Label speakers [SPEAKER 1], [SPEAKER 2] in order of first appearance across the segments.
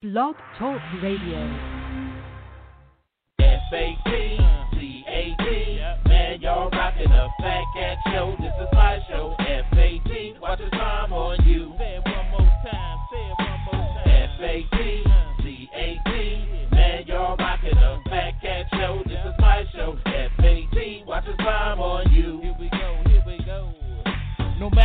[SPEAKER 1] Blog Talk Radio.
[SPEAKER 2] F-A-T-C-A-T. Man, y'all rocking the Fat Cat Show. This is my show. F-A-T. Watch the time on you.
[SPEAKER 3] Say it one more time. Say it one more time.
[SPEAKER 2] F-A-T-C-A-T.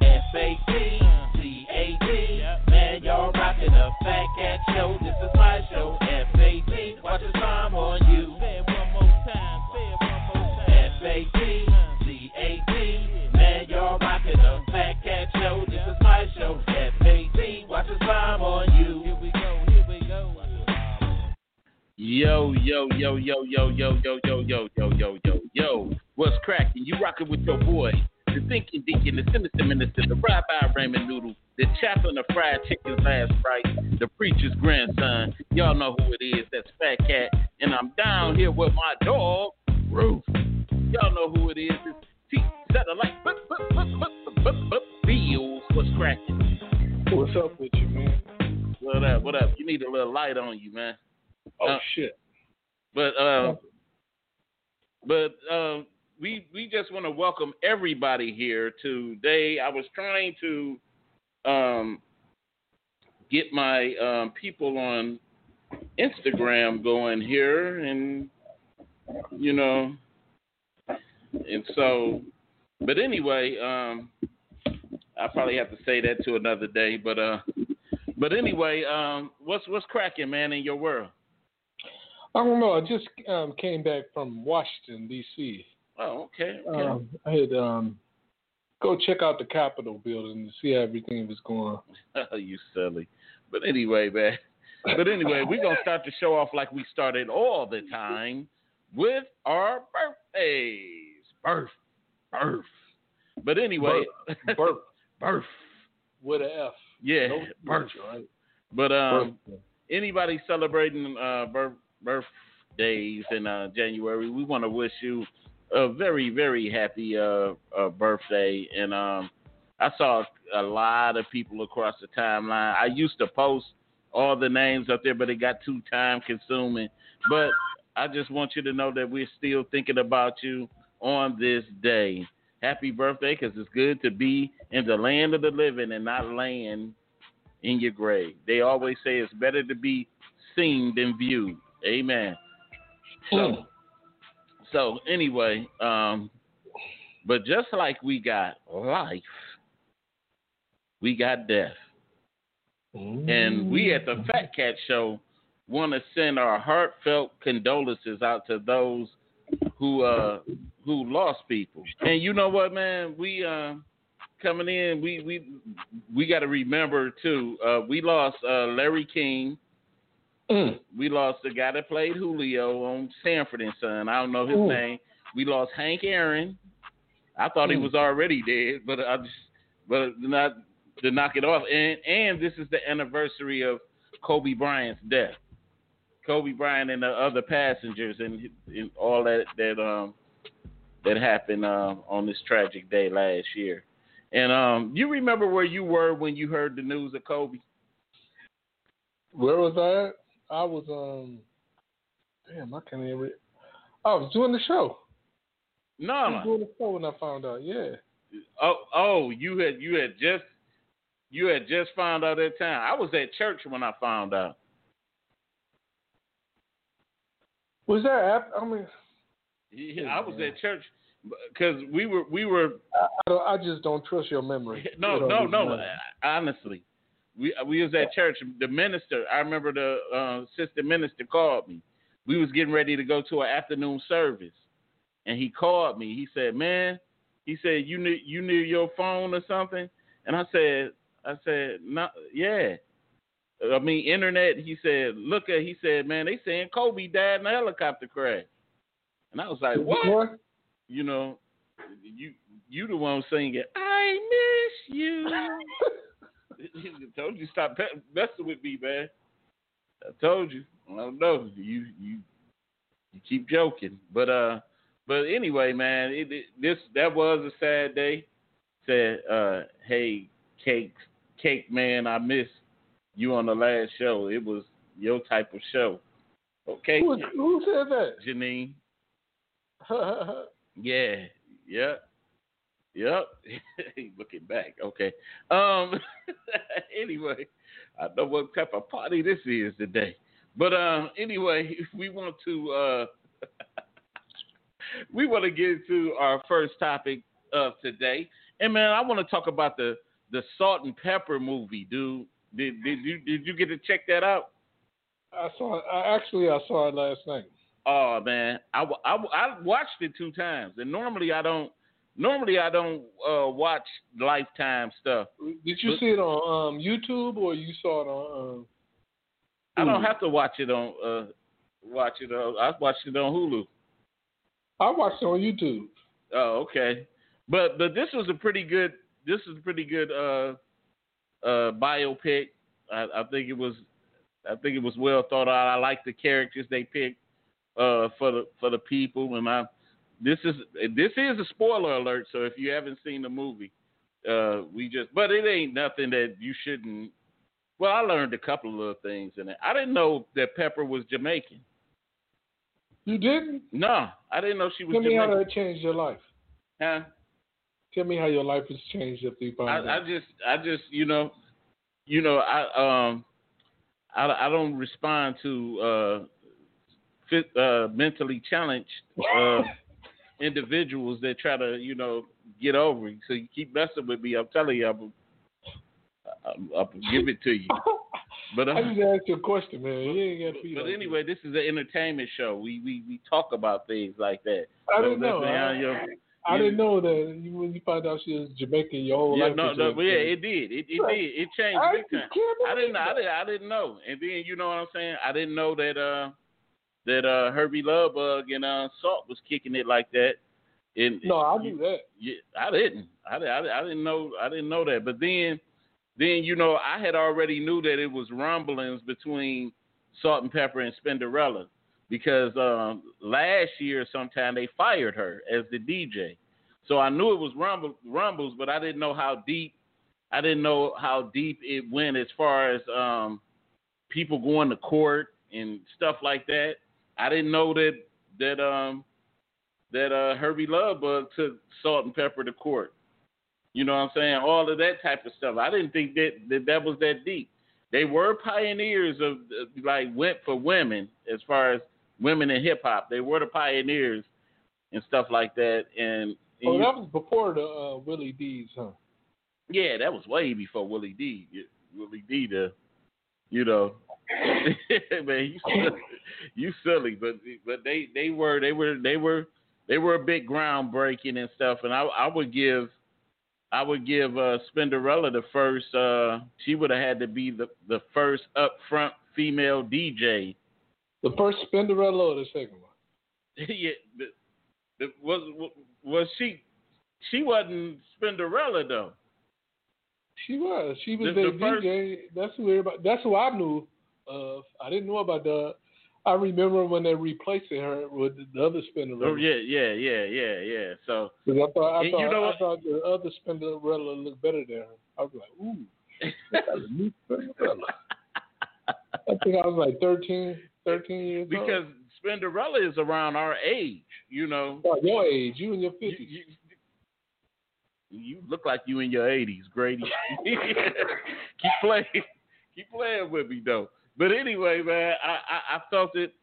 [SPEAKER 2] F-A-T-C-A-T. Man, y'all rocking the Fat Cat Show. This is my show. F-A-T. Watch the time on you.
[SPEAKER 3] Say it one more time. Say it one more time.
[SPEAKER 2] F-A-T-C-A-T. Man, y'all rocking the Fat Cat Show. This is my show. F-A-T. Watch the time on you.
[SPEAKER 3] Here we go. Here we go.
[SPEAKER 4] Yo, yo, yo, yo, yo, yo, yo, yo, yo, yo, yo, yo, yo. What's cracking? You rocking with your boy, the thinking deacon, the sinister minister, the rabbi Raymond Noodle, the chaplain of fried chicken's last right, the preacher's grandson. Y'all know who it is. That's Fat Cat. And I'm down here with my dog, Roof. Y'all know who it is. It's T Satellite. But, but, but, but, but, but, but, Bills. What's cracking?
[SPEAKER 5] What's up with you, man?
[SPEAKER 4] What up? What up? You need a little light on you, man.
[SPEAKER 5] Oh
[SPEAKER 4] Uh,
[SPEAKER 5] shit.
[SPEAKER 4] But uh, but uh, we we just want to welcome everybody here today. I was trying to um, get my um, people on Instagram going here, and you know, and so. But anyway, um, I probably have to say that to another day. But uh, but anyway, um, what's what's cracking, man, in your world?
[SPEAKER 5] I don't know. I just um, came back from Washington D.C.
[SPEAKER 4] Oh, okay. okay.
[SPEAKER 5] Um, I had um, go check out the Capitol building to see how everything was going.
[SPEAKER 4] you silly. But anyway, man. But anyway, we're gonna start the show off like we started all the time with our birthdays. Birth. Birth. But anyway,
[SPEAKER 5] Birth
[SPEAKER 4] birth.
[SPEAKER 5] with a F.
[SPEAKER 4] Yeah,
[SPEAKER 5] No
[SPEAKER 4] birth.
[SPEAKER 5] right?
[SPEAKER 4] But um
[SPEAKER 5] Birth.
[SPEAKER 4] anybody celebrating uh birth birthdays in uh January, we wanna wish you a very, very happy uh, uh birthday and um I saw a lot of people across the timeline. I used to post all the names up there, but it got too time consuming. But I just want you to know that we're still thinking about you on this day. Happy birthday, because it's good to be in the land of the living and not laying in your grave. They always say it's better to be seen than viewed. Amen. So, so anyway, um, but just like we got life, we got death. And we at the Fat Cat Show want to send our heartfelt condolences out to those who uh who lost people. And you know what, man? We uh coming in, we we we got to remember too. Uh, we lost uh, Larry King.
[SPEAKER 5] Mm.
[SPEAKER 4] We lost the guy that played Julio on Sanford and Son. I don't know his
[SPEAKER 5] Ooh.
[SPEAKER 4] name. We lost Hank Aaron. I thought he
[SPEAKER 5] Mm.
[SPEAKER 4] was already dead, but I just but not to knock it off. And and this is the anniversary of Kobe Bryant's death. Kobe Bryant and the other passengers and, and all that that um that happened um on this tragic day last year. And um you remember where you were when you heard the news of Kobe?
[SPEAKER 5] Where was I at? I was um. Damn, I can't even. Re- I was doing the show.
[SPEAKER 4] No,
[SPEAKER 5] I
[SPEAKER 4] was
[SPEAKER 5] doing the show when I found out. Yeah.
[SPEAKER 4] Oh, oh, you had you had just you had just found out that time. I was at church when I found out.
[SPEAKER 5] Was that after? I mean,
[SPEAKER 4] Yeah, I was at church because we were we were
[SPEAKER 5] I, don't, I just don't trust your memory.
[SPEAKER 4] no no no honestly we we was at church the minister I remember the uh, sister minister called me we was getting ready to go to an afternoon service, and he called me. He said, "Man," he said, "You near you near your phone or something?" And I said, "I said, no, yeah." I mean, internet. He said, "Look at." He said, "Man, they saying Kobe died in a helicopter crash," and I was like, "What?"
[SPEAKER 5] What?
[SPEAKER 4] You know, you you the one singing. I miss you. I told you stop messing with me, man. I told you. I don't know. You you you keep joking, but uh, but anyway, man, it, it, this that was a sad day. Said, uh, hey, cake, cake, man, I miss you on the last show. It was your type of show. Okay,
[SPEAKER 5] Who, who said that?
[SPEAKER 4] Janine.
[SPEAKER 5] yeah.
[SPEAKER 4] Yeah, yep. Looking back, okay. Um. anyway, I know what type of party this is today. But uh, anyway, we want to uh, we want to get to our first topic of today, and man, I want to talk about the the Salt-N-Pepa movie, dude. Did did you did you get to check that out?
[SPEAKER 5] I saw it. I, actually, I saw it last night.
[SPEAKER 4] Oh man, I, I, I watched it two times, and normally I don't. Normally I don't uh, watch Lifetime stuff.
[SPEAKER 5] Did you
[SPEAKER 4] But-
[SPEAKER 5] see it on um, YouTube or you saw it on? Um,
[SPEAKER 4] I don't have to watch it on. Uh, watch it. On, I watched it on Hulu.
[SPEAKER 5] I watched it on YouTube.
[SPEAKER 4] Oh, okay. But but this was a pretty good. This is a pretty good uh, uh, biopic. I, I think it was. I think it was well thought out. I like the characters they picked uh, for the for the people, and I. This is this is a spoiler alert. So if you haven't seen the movie, uh, we just. But it ain't nothing that you shouldn't. Well, I learned a couple of little things in it. I didn't know that Pepa was Jamaican.
[SPEAKER 5] You didn't?
[SPEAKER 4] No, I didn't know she was
[SPEAKER 5] Tell me how
[SPEAKER 4] Jamaican.
[SPEAKER 5] that changed your life.
[SPEAKER 4] Huh?
[SPEAKER 5] Tell me how your life has changed after you found
[SPEAKER 4] I, I just, I just, you know, you know, I um, I, I don't respond to uh, fit, uh, mentally challenged uh, individuals that try to, you know, get over it. So you keep messing with me. I'm telling you, I'm, I'm, I'll give it to you. But uh,
[SPEAKER 5] I just asked you a question, man. You ain't got to
[SPEAKER 4] but
[SPEAKER 5] like
[SPEAKER 4] anyway, this is an entertainment show. We we we talk about things like that.
[SPEAKER 5] I
[SPEAKER 4] So
[SPEAKER 5] didn't know. I, I didn't know that you, when you found out she was Jamaican, your whole
[SPEAKER 4] Yeah,
[SPEAKER 5] life.
[SPEAKER 4] no, no, but yeah, it did. It, it
[SPEAKER 5] Right.
[SPEAKER 4] did. It changed
[SPEAKER 5] I
[SPEAKER 4] big time. I didn't, I didn't, I didn't know. And then you know what I'm saying? I didn't know that uh that uh Hurby Luv Bug and uh Salt was kicking it like that. And
[SPEAKER 5] No, I knew that.
[SPEAKER 4] yeah, I didn't. I, didn't- I, didn't- I didn't know. I didn't know that. But then, then you know, I had already knew that it was rumblings between Salt-N-Pepa and Spinderella because um, last year sometime they fired her as the DJ. So I knew it was rumble, rumbles, but I didn't know how deep. I didn't know how deep it went as far as um, people going to court and stuff like that. I didn't know that that um, that uh, Hurby Luv Bug took Salt-N-Pepa to court. You know what I'm saying? All of that type of stuff. I didn't think that that, that was that deep. They were pioneers of uh, like went for women as far as women in hip hop. They were the pioneers and stuff like that. And, and
[SPEAKER 5] Oh, that was before the uh, Willie D's, huh?
[SPEAKER 4] yeah, that was way before Willie D. Willie D. The, you know, man, you silly, you silly, but but they they were they were they were they were a bit groundbreaking and stuff. And I I would give I would give uh, Spinderella the first. Uh, she would have had to be the the first upfront female DJ.
[SPEAKER 5] The first Spinderella or the second one?
[SPEAKER 4] yeah, the, the, was was she? She wasn't Spinderella though.
[SPEAKER 5] She was. She was
[SPEAKER 4] The-
[SPEAKER 5] the,
[SPEAKER 4] the first-
[SPEAKER 5] That's who everybody. That's who I knew of. I didn't know about the. I remember when they replaced her with the other Spinderella.
[SPEAKER 4] Oh yeah, yeah, yeah, yeah, yeah. So
[SPEAKER 5] I thought, I, thought,
[SPEAKER 4] you know
[SPEAKER 5] I thought the other Spinderella looked better than her. I was like, ooh, that's a new Spinderella. I think I was like 13, 13 years because old.
[SPEAKER 4] because Spinderella is around our age, you know.
[SPEAKER 5] Oh, your age, you in your
[SPEAKER 4] You,
[SPEAKER 5] fifties.
[SPEAKER 4] you, you look like you in your eighties, Grady. keep playing, keep playing with me though. But anyway, man, I I, I felt it.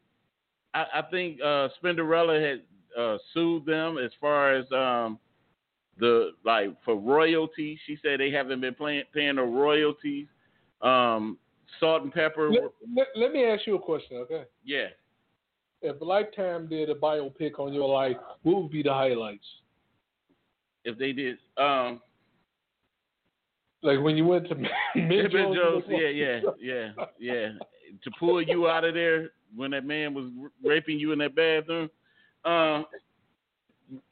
[SPEAKER 4] I, I think uh, Spinderella had uh, sued them as far as um, the like for royalties. She said they haven't been playing, paying her royalties. Um, Salt-N-Pepa,
[SPEAKER 5] Let, let, let me ask you a question, okay?
[SPEAKER 4] yeah.
[SPEAKER 5] if Lifetime did a biopic on your life, what would be the highlights?
[SPEAKER 4] If they did, um,
[SPEAKER 5] Like when you went to Menjo's,
[SPEAKER 4] Jones, yeah, yeah, yeah, yeah. To pull you out of there when that man was raping you in that bathroom. Um,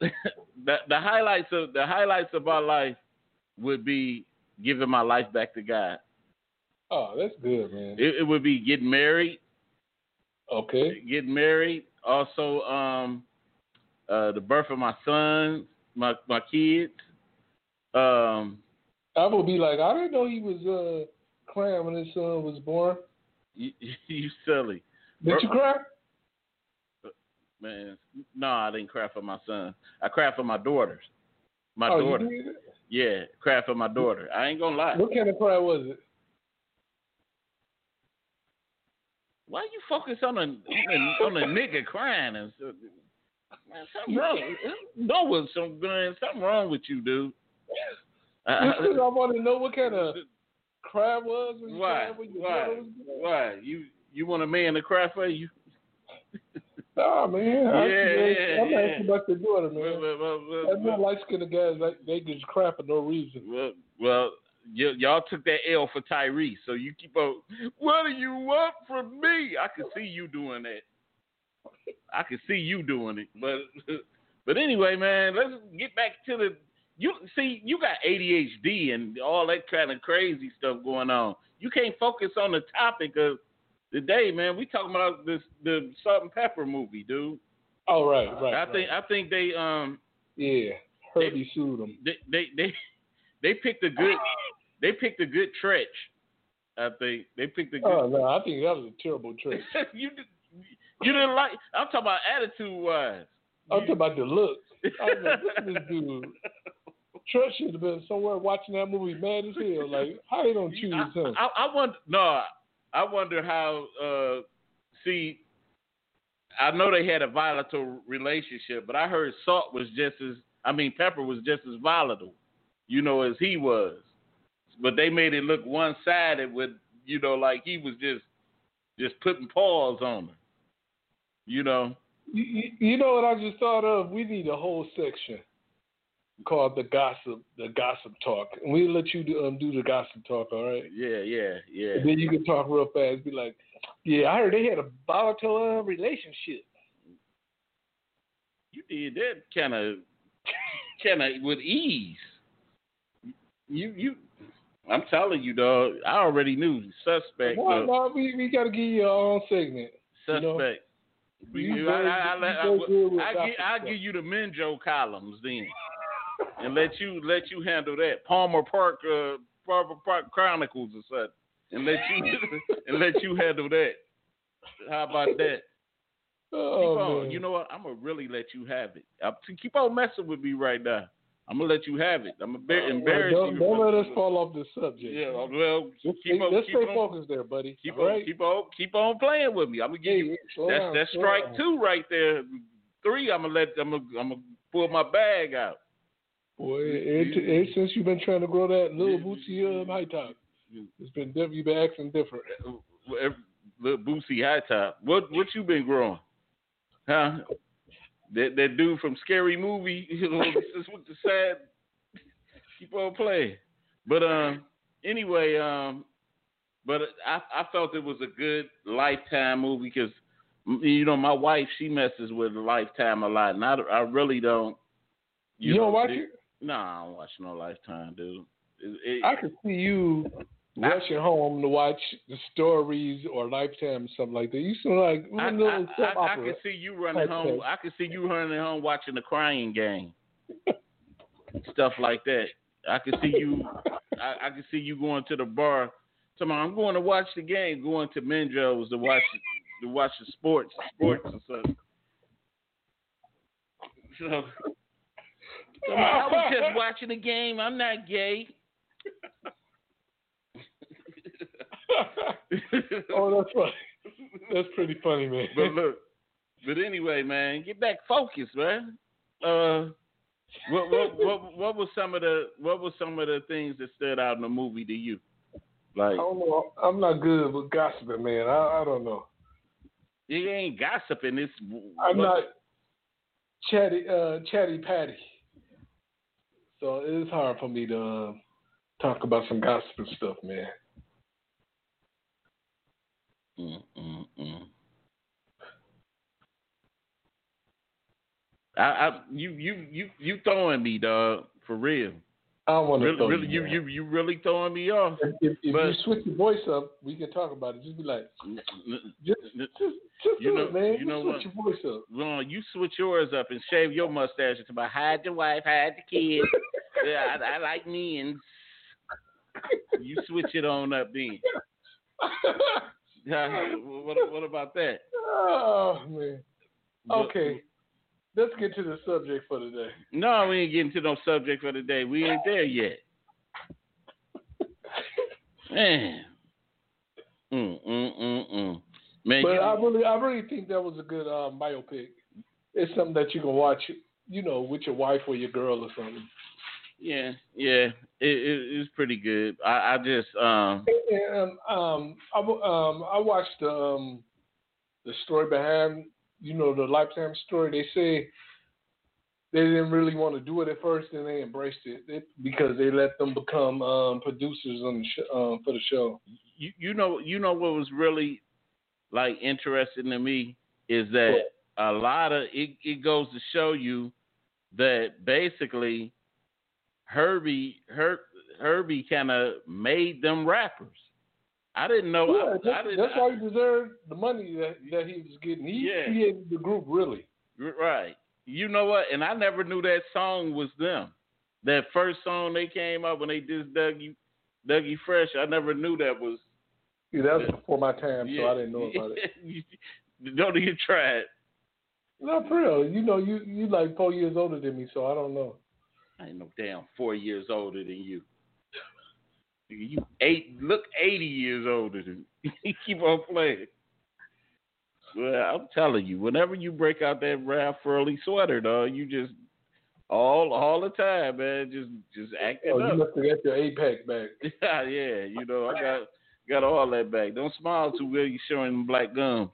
[SPEAKER 4] the the highlights of the highlights of our life would be giving my life back to God.
[SPEAKER 5] Oh, that's good, man.
[SPEAKER 4] It, it would be getting married,
[SPEAKER 5] Okay.
[SPEAKER 4] getting married. Also, um, uh, the birth of my son, my my kids. Um,
[SPEAKER 5] I would be like, I didn't know he was uh crying when his son was born.
[SPEAKER 4] you, you silly.
[SPEAKER 5] Did you cry?
[SPEAKER 4] Man, no, I didn't cry for my son. I cried for my daughters. My
[SPEAKER 5] oh,
[SPEAKER 4] daughter. Yeah, cried for my daughter. I ain't gonna lie.
[SPEAKER 5] What kind of cry was it?
[SPEAKER 4] Why you focus on a on a, on a nigga crying and so, man, something wrong. No, was some something wrong with you, dude. Uh,
[SPEAKER 5] I want to know what kind of cry was when you
[SPEAKER 4] why?
[SPEAKER 5] cried when your
[SPEAKER 4] Why? Why? You you want a man to cry for you?
[SPEAKER 5] Nah, man. I,
[SPEAKER 4] Yeah, yeah,
[SPEAKER 5] I'm
[SPEAKER 4] yeah.
[SPEAKER 5] asking about your daughter, man.
[SPEAKER 4] Well, well, well, well,
[SPEAKER 5] That's not light skinned guys like they just cry for no reason.
[SPEAKER 4] Well, well y- y'all took that L for Tyree, so you keep on. What do you want from me? I can see you doing that. I can see you doing it, but but anyway, man, let's get back to the. You see, you got ADHD and all that kind of crazy stuff going on. You can't focus on the topic of the day, man. We talking about this the Salt-N-Pepa movie, dude.
[SPEAKER 5] Oh, right, right.
[SPEAKER 4] I
[SPEAKER 5] right.
[SPEAKER 4] think I think they um
[SPEAKER 5] Yeah, Hurby sued him.
[SPEAKER 4] they they they, they picked a good they picked a good stretch. I think they picked a good.
[SPEAKER 5] Oh no, I think that was a terrible trick.
[SPEAKER 4] you did, you didn't like. I'm talking about attitude wise.
[SPEAKER 5] I'm talking about the looks. I was like, look this dude. Trent should have been somewhere watching that movie mad as hell. Like, how they don't choose
[SPEAKER 4] I,
[SPEAKER 5] him?
[SPEAKER 4] I, I wonder. No, I wonder how. Uh, see, I know they had a volatile relationship, but I heard Salt was just as. I mean, Pepa was just as volatile, you know, as he was. But they made it look one sided with, you know, like he was just, just putting paws on her. You know.
[SPEAKER 5] You, you know what I just thought of? We need a whole section called the gossip, the gossip talk, and we let you do, um, do the gossip talk. All right.
[SPEAKER 4] Yeah, yeah, yeah.
[SPEAKER 5] And then you can talk real fast. Be like, yeah, I heard they had a volatile uh, relationship.
[SPEAKER 4] You did that kind of, kind of with ease. You, you. I'm telling you, dog. I already knew suspect.
[SPEAKER 5] Why? We we got to give you your own segment.
[SPEAKER 4] suspect.
[SPEAKER 5] you know, you
[SPEAKER 4] I, I, I,
[SPEAKER 5] you
[SPEAKER 4] let-
[SPEAKER 5] very good with
[SPEAKER 4] I, I,
[SPEAKER 5] gossip
[SPEAKER 4] give, I give you the Menjo columns then, and let you let you handle that Palmer Park, uh, Palmer Park Chronicles or something, and let you and let you handle that. How about that?
[SPEAKER 5] Oh,
[SPEAKER 4] keep on.
[SPEAKER 5] man.
[SPEAKER 4] You know what? I'm gonna really let you have it. Uh, keep on messing with me right now. I'm gonna let you have it. I'm gonna
[SPEAKER 5] Well,
[SPEAKER 4] embarrass
[SPEAKER 5] don't,
[SPEAKER 4] you.
[SPEAKER 5] Don't let us fall off the subject.
[SPEAKER 4] Yeah, well,
[SPEAKER 5] Let's
[SPEAKER 4] keep
[SPEAKER 5] stay,
[SPEAKER 4] on,
[SPEAKER 5] let's
[SPEAKER 4] keep
[SPEAKER 5] stay
[SPEAKER 4] on,
[SPEAKER 5] focused there, buddy.
[SPEAKER 4] keep
[SPEAKER 5] All
[SPEAKER 4] on,
[SPEAKER 5] right?
[SPEAKER 4] keep on, keep on playing with me. I'm gonna give
[SPEAKER 5] Hey,
[SPEAKER 4] you. That's
[SPEAKER 5] down,
[SPEAKER 4] that's strike
[SPEAKER 5] down.
[SPEAKER 4] two right there. Three, I'm gonna let I'm gonna, I'm gonna pull my bag out.
[SPEAKER 5] Boy, ever, ever since you've been trying to grow that little bootsy um, high top, it's been you've been acting different.
[SPEAKER 4] Little Boosie high top. What what you been growing? Huh? That that dude from Scary Movie, you know, just with the sad. Keep on playing, but um. Anyway, um, but I I felt it was a good lifetime movie because you know my wife she messes with Lifetime a lot, and I, I really don't.
[SPEAKER 5] You, don't
[SPEAKER 4] know,
[SPEAKER 5] watch
[SPEAKER 4] it-
[SPEAKER 5] it?
[SPEAKER 4] Nah, I don't watch no Lifetime, dude. It, it,
[SPEAKER 5] I could see you rushing home to watch the stories or Lifetime or something like that. You seem like
[SPEAKER 4] I,
[SPEAKER 5] little
[SPEAKER 4] I, I, I can see you running home. I could see you running home watching the crying game, stuff like that. I can see you. I, I can see you going to the bar. Tomorrow, I'm going to watch the game. Going to Menjo's to watch to watch the sports, sports and stuff. So, I was just watching the game. I'm not gay.
[SPEAKER 5] oh, that's funny. That's pretty funny, man.
[SPEAKER 4] But look, but anyway, man, get back focused, man. Uh, what what what what was some of the what was some of the things that stood out in the movie to you? Like I
[SPEAKER 5] don't know. I'm not good with gossiping, man. I, I don't know.
[SPEAKER 4] You ain't gossiping. It's
[SPEAKER 5] I'm not chatty, uh, chatty patty. So it is hard for me to uh, talk about some and stuff, man.
[SPEAKER 4] Mm, mm, mm. I, I, you, you, you, you throwing me, dog, for real.
[SPEAKER 5] I don't want to
[SPEAKER 4] Really, really,
[SPEAKER 5] you,
[SPEAKER 4] you, you, you really throwing me off.
[SPEAKER 5] If, if, if you switch your voice up, we can talk about it. Just be like, just, just, just
[SPEAKER 4] You know-
[SPEAKER 5] it, man.
[SPEAKER 4] you know
[SPEAKER 5] switch your voice up.
[SPEAKER 4] Well, you switch yours up and shave your mustache to my hide the wife, hide the kids. yeah, I, I like men. You switch it on up then. what, what about that?
[SPEAKER 5] oh man.
[SPEAKER 4] But-
[SPEAKER 5] Okay, let's get to the subject for today.
[SPEAKER 4] No, we ain't getting to no subject for today. We ain't there yet. Man. Mm, mm, mm, mm. Man,
[SPEAKER 5] But I really, I really think that was a good uh, biopic. It's something that you can watch, you know, with your wife or your girl or something.
[SPEAKER 4] yeah, yeah, it, it, it's pretty good. I, I just, um,
[SPEAKER 5] And um, I um, I watched um, the story behind, you know, the lifetime story. They say they didn't really want to do it at first, and they embraced it, it because they let them become um, producers on the sh- um, for the show.
[SPEAKER 4] you, you know, you know what was really like interesting to me is that a lot of it, it goes to show you that basically Hurby Her, Hurby kind of made them rappers. I didn't know.
[SPEAKER 5] Yeah,
[SPEAKER 4] I,
[SPEAKER 5] that's,
[SPEAKER 4] I didn't.
[SPEAKER 5] that's why he deserved the money that, that he was getting. He
[SPEAKER 4] Yeah.
[SPEAKER 5] created the group, really.
[SPEAKER 4] Right. You know what? And I never knew that song was them. That first song they came up when they did Dougie Dougie Fresh. I never knew that was.
[SPEAKER 5] Yeah, that was before my time, so I didn't know about it.
[SPEAKER 4] Don't even try it.
[SPEAKER 5] Not for real. You know, you you like four years older than me, so I don't know.
[SPEAKER 4] I ain't no damn four years older than you. You eight look eighty years older than you. Keep on playing. Well, I'm telling you, whenever you break out that Ralph Furley sweater, dog, you just all all the time, man, just just acting
[SPEAKER 5] Oh, you must have got your APAC back.
[SPEAKER 4] yeah, yeah, you know, I got got all that back. Don't smile too well, you showing them black gums.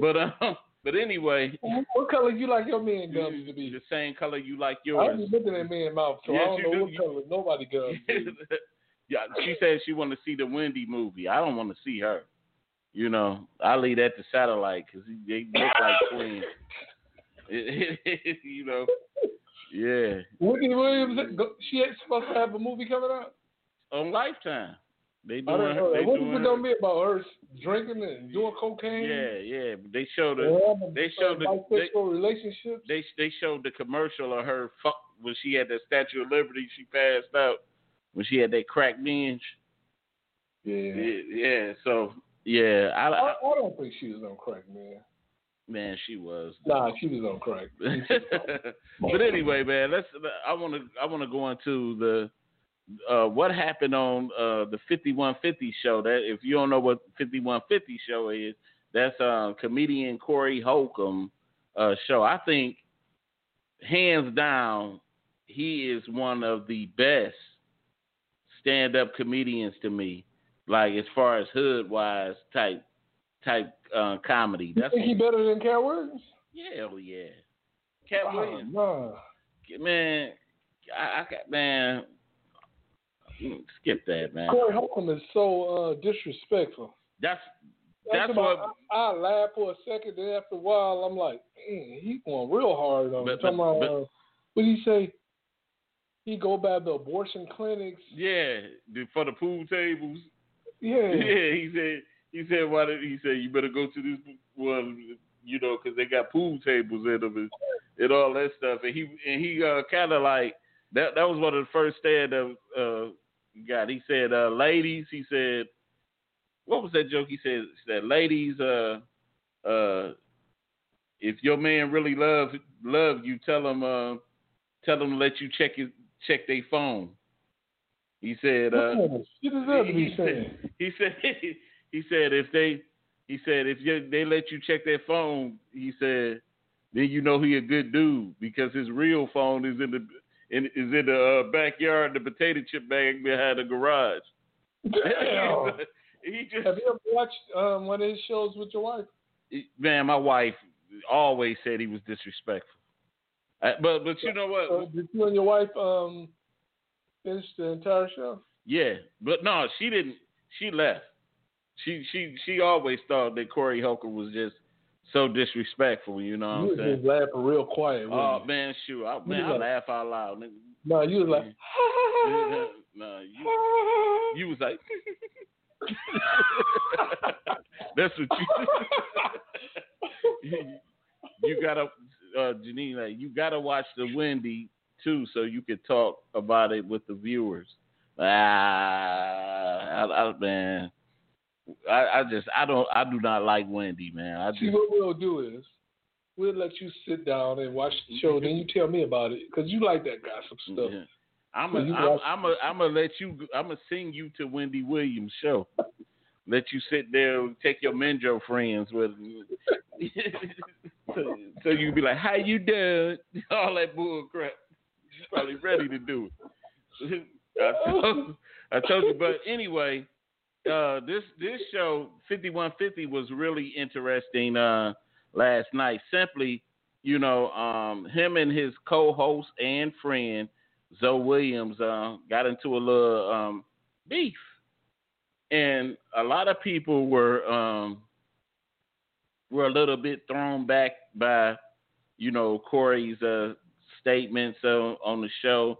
[SPEAKER 4] But um, but anyway,
[SPEAKER 5] What color you like your man gums to be?
[SPEAKER 4] the same color you like yours.
[SPEAKER 5] I
[SPEAKER 4] yours.
[SPEAKER 5] was looking at man's mouth, so I don't know
[SPEAKER 4] do.
[SPEAKER 5] what color nobody gums. Is.
[SPEAKER 4] yeah, she said she want to see the Wendy movie. I don't want to see her. You know, I leave that to satellite because they look like twins. you know, yeah,
[SPEAKER 5] Whitney Williams, she ain't supposed to have a movie coming out.
[SPEAKER 4] on Lifetime. They oh,
[SPEAKER 5] I
[SPEAKER 4] doing.
[SPEAKER 5] don't oh, know.
[SPEAKER 4] They
[SPEAKER 5] What
[SPEAKER 4] doing
[SPEAKER 5] is it gonna be about? Her drinking and doing cocaine?
[SPEAKER 4] Yeah, yeah. They showed the
[SPEAKER 5] Or having,
[SPEAKER 4] they showed the- they-
[SPEAKER 5] bisexual relationships.
[SPEAKER 4] they they showed the commercial of her fuck when she had that Statue of Liberty. She passed out when she had that crack binge.
[SPEAKER 5] yeah.
[SPEAKER 4] Yeah, yeah. So yeah, I,
[SPEAKER 5] I,
[SPEAKER 4] I
[SPEAKER 5] I don't think she was on crack, man.
[SPEAKER 4] man, she was.
[SPEAKER 5] Nah, she was on crack.
[SPEAKER 4] but anyway, man, let's. I want to. I want to go into the uh, what happened on uh, the 5150 show. That if you don't know what 5150 show is, that's uh, comedian Corey Holcomb uh, show. I think hands down, he is one of the best stand-up comedians to me. Like as far as hood wise type type uh, comedy.
[SPEAKER 5] You
[SPEAKER 4] That's
[SPEAKER 5] think he better than Katt Williams?
[SPEAKER 4] yeah, hell yeah. Katt
[SPEAKER 5] Oh,
[SPEAKER 4] Williams,
[SPEAKER 5] nah.
[SPEAKER 4] man, I, I got man. mm, Skip that, man.
[SPEAKER 5] Corey Holcomb is so uh, disrespectful.
[SPEAKER 4] That's
[SPEAKER 5] That's
[SPEAKER 4] what-
[SPEAKER 5] I, I laugh for a second, then after a while, I'm like, man, he going real hard on.
[SPEAKER 4] But-
[SPEAKER 5] But, about,
[SPEAKER 4] but-
[SPEAKER 5] uh, what did he say? He go by the abortion clinics.
[SPEAKER 4] yeah the- for the pool tables.
[SPEAKER 5] Yeah,
[SPEAKER 4] Yeah, he said. He said, "Why did he say you better go to this one? You know, because they got pool tables in them and, and all that stuff." And he and he uh, kind of like that. That was one of the first stand up uh, got. He said, uh, "Ladies," he said, "What was that joke?" He said, said "Ladies, uh, uh, if your man really loves love you, tell him uh, tell him to let you check his check their phone." He said, uh,
[SPEAKER 5] Man, she deserves to
[SPEAKER 4] he said, he said he said if they he said if you, they let you check their phone, he said then you know he a good dude because his real phone is in the in, is in the uh, backyard, the potato chip bag behind the garage. He just
[SPEAKER 5] Have you ever watched um, one of his shows with your wife?
[SPEAKER 4] man, my wife always said he was disrespectful. Uh, but but you know what?
[SPEAKER 5] So did you and your wife um finish the entire show?
[SPEAKER 4] Yeah, but no, she didn't. She left. She she she always thought that Corey Holcomb was just so disrespectful. You know what
[SPEAKER 5] you
[SPEAKER 4] I'm saying?
[SPEAKER 5] just laughing real quiet.
[SPEAKER 4] Oh
[SPEAKER 5] you?
[SPEAKER 4] man, shoot, I, man, I
[SPEAKER 5] like-
[SPEAKER 4] laugh out loud. nigga.
[SPEAKER 5] No, you was like.
[SPEAKER 4] no, you you was like. That's what you. you gotta, uh, Janine, you gotta watch the Wendy too, so you could talk about it with the viewers. Ah, I, I, man, I, I just, I don't, I do not like Wendy, man. I
[SPEAKER 5] See, what we'll do is we'll let you sit down and watch the show. Then you tell me about it because you like that gossip stuff.
[SPEAKER 4] Yeah. I'm
[SPEAKER 5] So
[SPEAKER 4] a,
[SPEAKER 5] you
[SPEAKER 4] I'm,
[SPEAKER 5] watch-
[SPEAKER 4] I'm gonna let you. I'm gonna sing you to Wendy Williams show. let you sit there, and take your Menjo friends with. so, so you be like, "How you doing?" All that bull crap. She's probably ready to do it. I told, I told you, but anyway, uh, this this show 5150 was really interesting uh, last night. Simply, you know, um, him and his co-host and friend Zo Williams uh, got into a little um, beef, and a lot of people were um, were a little bit thrown back by, you know, Corey's uh, statements uh, on the show,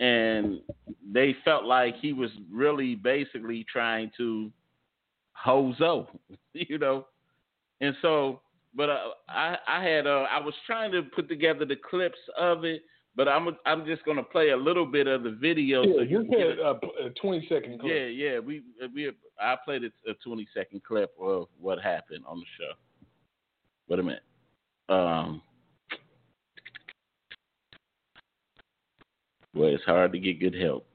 [SPEAKER 4] and they felt like he was really basically trying to hozo, you know, and so. But uh, I, I had, uh, I was trying to put together the clips of it, but I'm, I'm just gonna play a little bit of the video.
[SPEAKER 5] Yeah,
[SPEAKER 4] so
[SPEAKER 5] you said
[SPEAKER 4] a-
[SPEAKER 5] a, a twenty second clip.
[SPEAKER 4] yeah, yeah. We we I played a, a 20 second clip of what happened on the show. Wait a minute. Um. Well, it's hard to get good help.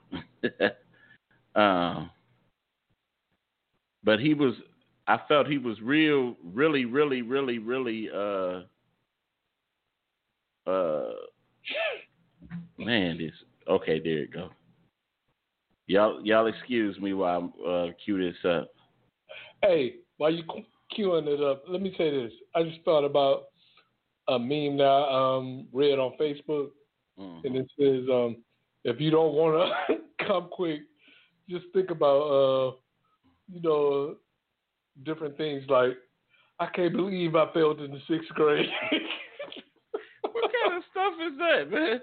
[SPEAKER 4] um. But he was. I felt he was real, really, really, really, really. Uh. Uh. Man, this. Okay, there you go. Y'all, y'all excuse me while I uh, cue this up.
[SPEAKER 5] Hey, while you queuing it up, let me say this. I just thought about a meme that I um, read on Facebook,
[SPEAKER 4] Mhm.
[SPEAKER 5] and it says, um, "If you don't want to come quick, just think about, uh, you know, different things like, I can't believe I failed in the sixth grade."
[SPEAKER 4] What kind of stuff is that, man?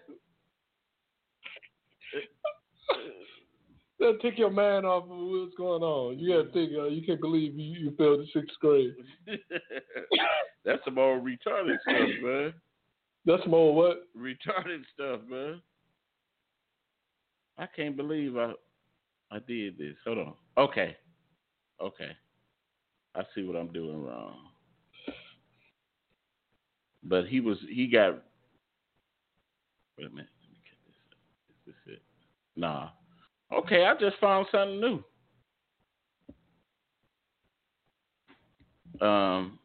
[SPEAKER 5] That take your mind off of what's going on. You got to think. Uh, you can't believe you, you failed the sixth grade.
[SPEAKER 4] That's some old retarded stuff, man.
[SPEAKER 5] That's more what?
[SPEAKER 4] Retarded stuff, man. I can't believe I I did this. Hold on. Okay. Okay. I see what I'm doing wrong. But he was he got wait a minute. Let me get this. Is this it? Nah. Okay, I just found something new. Um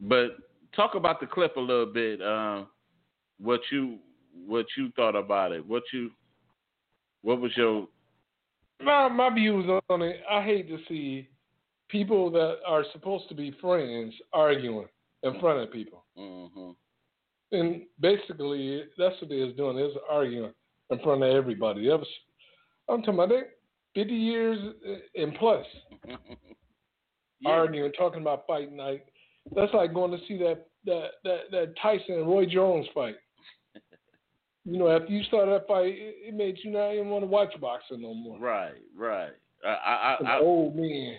[SPEAKER 4] but talk about the clip a little bit. Um, what you what you thought about it? What you what was your
[SPEAKER 5] My my views on it. I hate to see people that are supposed to be friends arguing in front of people.
[SPEAKER 4] hmm
[SPEAKER 5] And basically, that's what they is doing. Is arguing in front of everybody. That was, I'm talking about that 50 years and plus
[SPEAKER 4] yeah.
[SPEAKER 5] arguing, talking about fight night. That's like going to see that that that, that Tyson and Roy Jones fight. You know, after you started that fight, it, it made you not even want to watch boxing no more.
[SPEAKER 4] Right, right. I I,
[SPEAKER 5] An
[SPEAKER 4] I, I
[SPEAKER 5] old man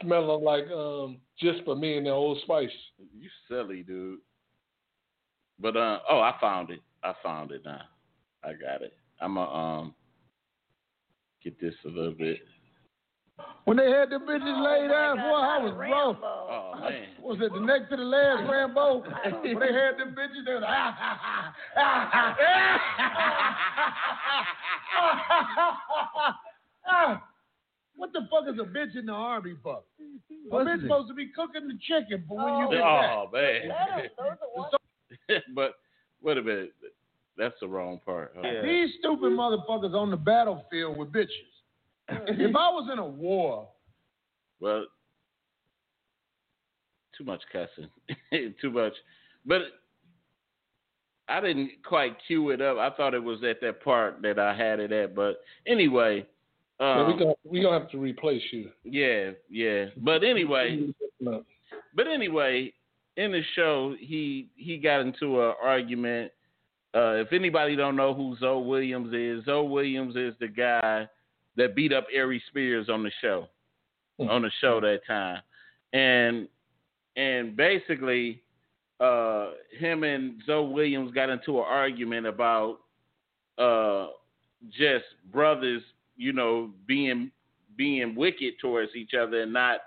[SPEAKER 5] smelling like um just for me and the old spice.
[SPEAKER 4] you silly dude. But uh oh, I found it. I found it now. I got it. I'm gonna um get this a little bit.
[SPEAKER 6] When they had the bitches laid out, boy, I was broke.
[SPEAKER 4] Oh man.
[SPEAKER 6] Was it the next to the last Rambo? when they had the bitches, they was like, ah, ha, ha, ah, ha, ah, ah. What the fuck is a bitch in the army for? A bitch supposed to be cooking the chicken for when you get back.
[SPEAKER 4] Oh man. but wait a minute. That's the wrong part. huh?
[SPEAKER 6] These stupid motherfuckers on the battlefield with bitches. if I was in a war,
[SPEAKER 4] Well, too much cussing, too much. But I didn't quite cue it up. I thought it was at that part that I had it at. But anyway,
[SPEAKER 5] Yeah, we
[SPEAKER 4] um,
[SPEAKER 5] gonna we gonna have to replace you.
[SPEAKER 4] yeah, yeah. But anyway, but anyway, in the show, he he got into an argument. Uh, if anybody don't know who Zo Williams is, Zo Williams is the guy that beat up Ari Spears on the show,
[SPEAKER 5] Mhm.
[SPEAKER 4] on the show that time, and and basically, uh, him and Zo Williams got into an argument about uh, just brothers, you know, being being wicked towards each other and not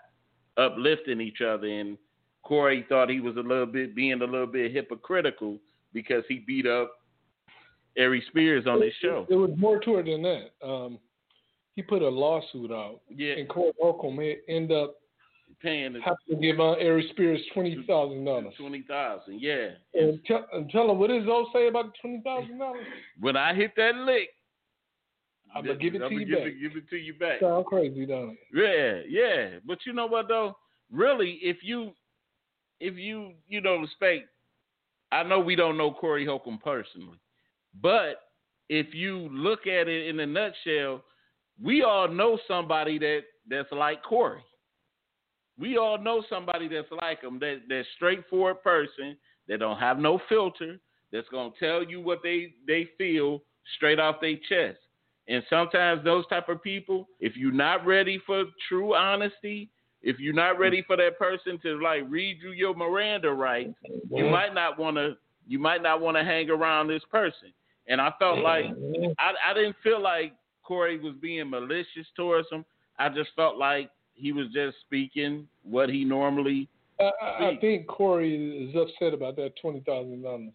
[SPEAKER 4] uplifting each other. And Corey thought he was a little bit being a little bit hypocritical because he beat up Ari Spears on his show.
[SPEAKER 5] It was more to it than that. Um, he put a lawsuit out,
[SPEAKER 4] Yeah,
[SPEAKER 5] and Corey Holcomb may end up
[SPEAKER 4] paying the
[SPEAKER 5] having to give uh, Ari Spears twenty thousand dollars.
[SPEAKER 4] twenty thousand. Yeah.
[SPEAKER 5] And tell, and tell him what does Zo say about the twenty thousand dollars?
[SPEAKER 4] When I hit that lick,
[SPEAKER 5] I'm gonna give it to
[SPEAKER 4] I'ma
[SPEAKER 5] you
[SPEAKER 4] give
[SPEAKER 5] back.
[SPEAKER 4] It, give it to you back.
[SPEAKER 5] Sound crazy, don't it?
[SPEAKER 4] Yeah, yeah. But you know what though? Really, if you if you you know respect I know we don't know Corey Holcomb personally, but if you look at it in a nutshell, we all know somebody that that's like Corey. We all know somebody that's like him, that that straightforward person that don't have no filter, that's gonna tell you what they they feel straight off their chest. And sometimes those type of people, if you're not ready for true honesty, if you're not ready for that person to like read you your Miranda rights, you might not want to. You might not want to hang around this person. And I felt like I, I didn't feel like Corey was being malicious towards him. I just felt like he was just speaking what he normally.
[SPEAKER 5] I, I, I think Corey is upset about that twenty thousand dollars.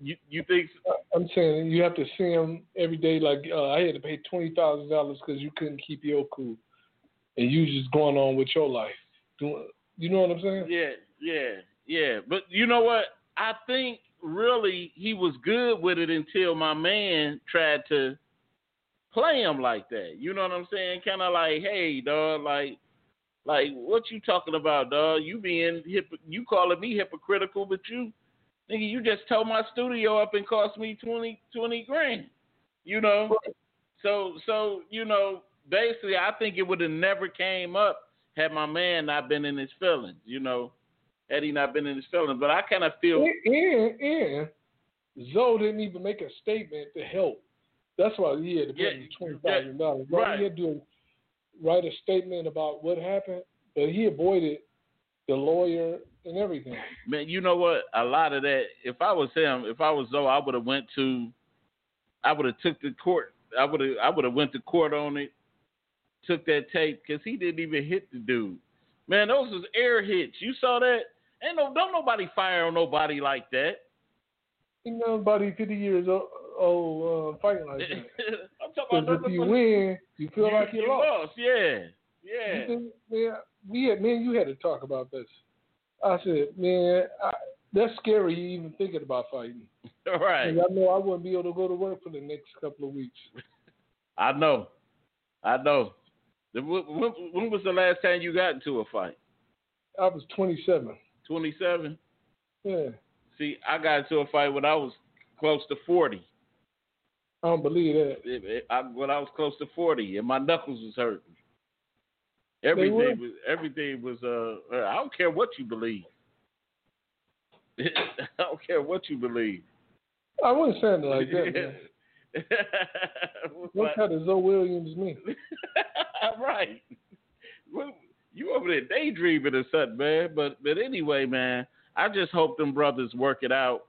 [SPEAKER 4] You you think?
[SPEAKER 5] I'm saying you have to see him every day. Like uh, I had to pay twenty thousand dollars because you couldn't keep your cool, and you just going on with your life. Doing, you know what I'm saying?
[SPEAKER 4] Yeah, yeah, yeah. But you know what? I think really he was good with it until my man tried to play him like that. You know what I'm saying? Kind of like, hey, dog, like, like what you talking about, dog? You being hip? You calling me hypocritical, but you, nigga, you just tore my studio up and cost me 20, 20 grand. You know? So, so you know, basically, I think it would have never came up had my man not been in his feelings. You know, had he not been in his feelings. But I kind of feel.
[SPEAKER 5] And, and Zo didn't even make a statement to help. That's why he had to pay
[SPEAKER 4] Yeah,
[SPEAKER 5] twenty thousand dollars.
[SPEAKER 4] right.
[SPEAKER 5] He had to write a statement about what happened, but he avoided the lawyer and everything.
[SPEAKER 4] man, you know what? A lot of that. If I was him, if I was Zo, I would have went to. I would have took the court. I would have. I would have went to court on it. Took that tape because he didn't even hit the dude. Man, those was air hits. You saw that? Ain't no. Don't nobody fire on nobody like that.
[SPEAKER 5] Ain't nobody fifty years old, old uh, fighting like that.
[SPEAKER 4] I'm talking about
[SPEAKER 5] if you win, you feel like you, lost.
[SPEAKER 4] Yeah, yeah.
[SPEAKER 5] think, man, we had, man, you had to talk about this. I said, man, I, that's scary. You even thinking about fighting.
[SPEAKER 4] All right.
[SPEAKER 5] I know I wouldn't be able to go to work for the next couple of weeks.
[SPEAKER 4] I know. I know. When, when, was the last time you got into a fight?
[SPEAKER 5] I was 27.
[SPEAKER 4] 27?
[SPEAKER 5] Yeah,
[SPEAKER 4] See, I got into a fight when I was close to 40.
[SPEAKER 5] I don't believe that.
[SPEAKER 4] It- it- I, when I was close to 40, and my knuckles was hurting. Everything was everything was uh I don't care what you believe. I don't care what you believe.
[SPEAKER 5] I wouldn't say it like that, man. What kind of Zo Williams me?
[SPEAKER 4] right. Well, you over there daydreaming or something, man. But but anyway, man, I just hope them brothers work it out.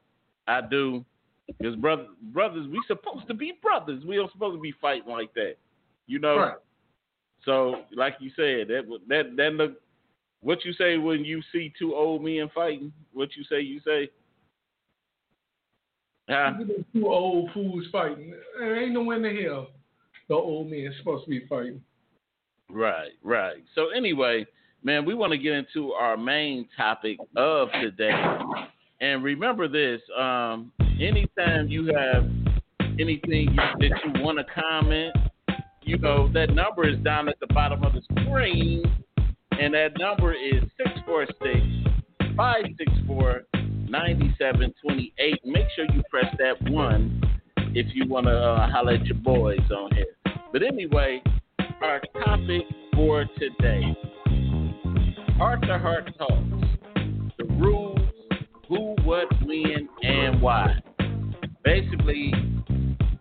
[SPEAKER 4] I do. Because brother, brothers, we supposed to be brothers. We don't supposed to be fighting like that. You know?
[SPEAKER 5] Right.
[SPEAKER 4] So, like you said, that that that look. What you say when you see two old men fighting? What you say? You say? Huh?
[SPEAKER 5] Two old fools fighting. There ain't no in the hell the old men supposed to be fighting.
[SPEAKER 4] Right, right. So anyway, man, we want to get into our main topic of today. And remember this, um, anytime you have anything you, that you want to comment, you know, that number is down at the bottom of the screen. And that number is 646 564 9728. Make sure you press that one if you want to uh, holler at your boys on here. But anyway, our topic for today heart to heart talks. The rules, who, what, when, and why. Basically,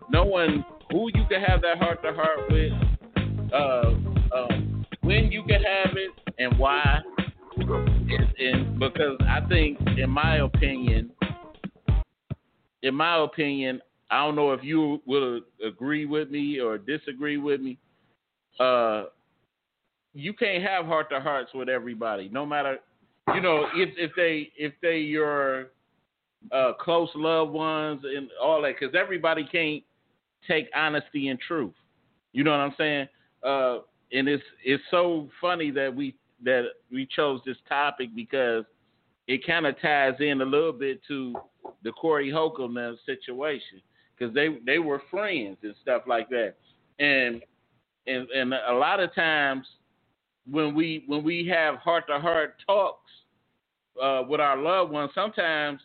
[SPEAKER 4] knowing who you can have that heart to heart with, uh, um, when you can have it, and why. And, because I think, in my opinion, in my opinion, I don't know if you will agree with me or disagree with me. Uh, you can't have heart to hearts with everybody, no matter you know if if they if they your uh, close loved ones and all that, because everybody can't take honesty and truth. You know what I'm saying? Uh, and it's it's so funny that we that we chose this topic because it kind of ties in a little bit to the Corey Holcomb situation because they they were friends and stuff like that, and and and a lot of times when we when we have heart to heart talks uh, with our loved ones, sometimes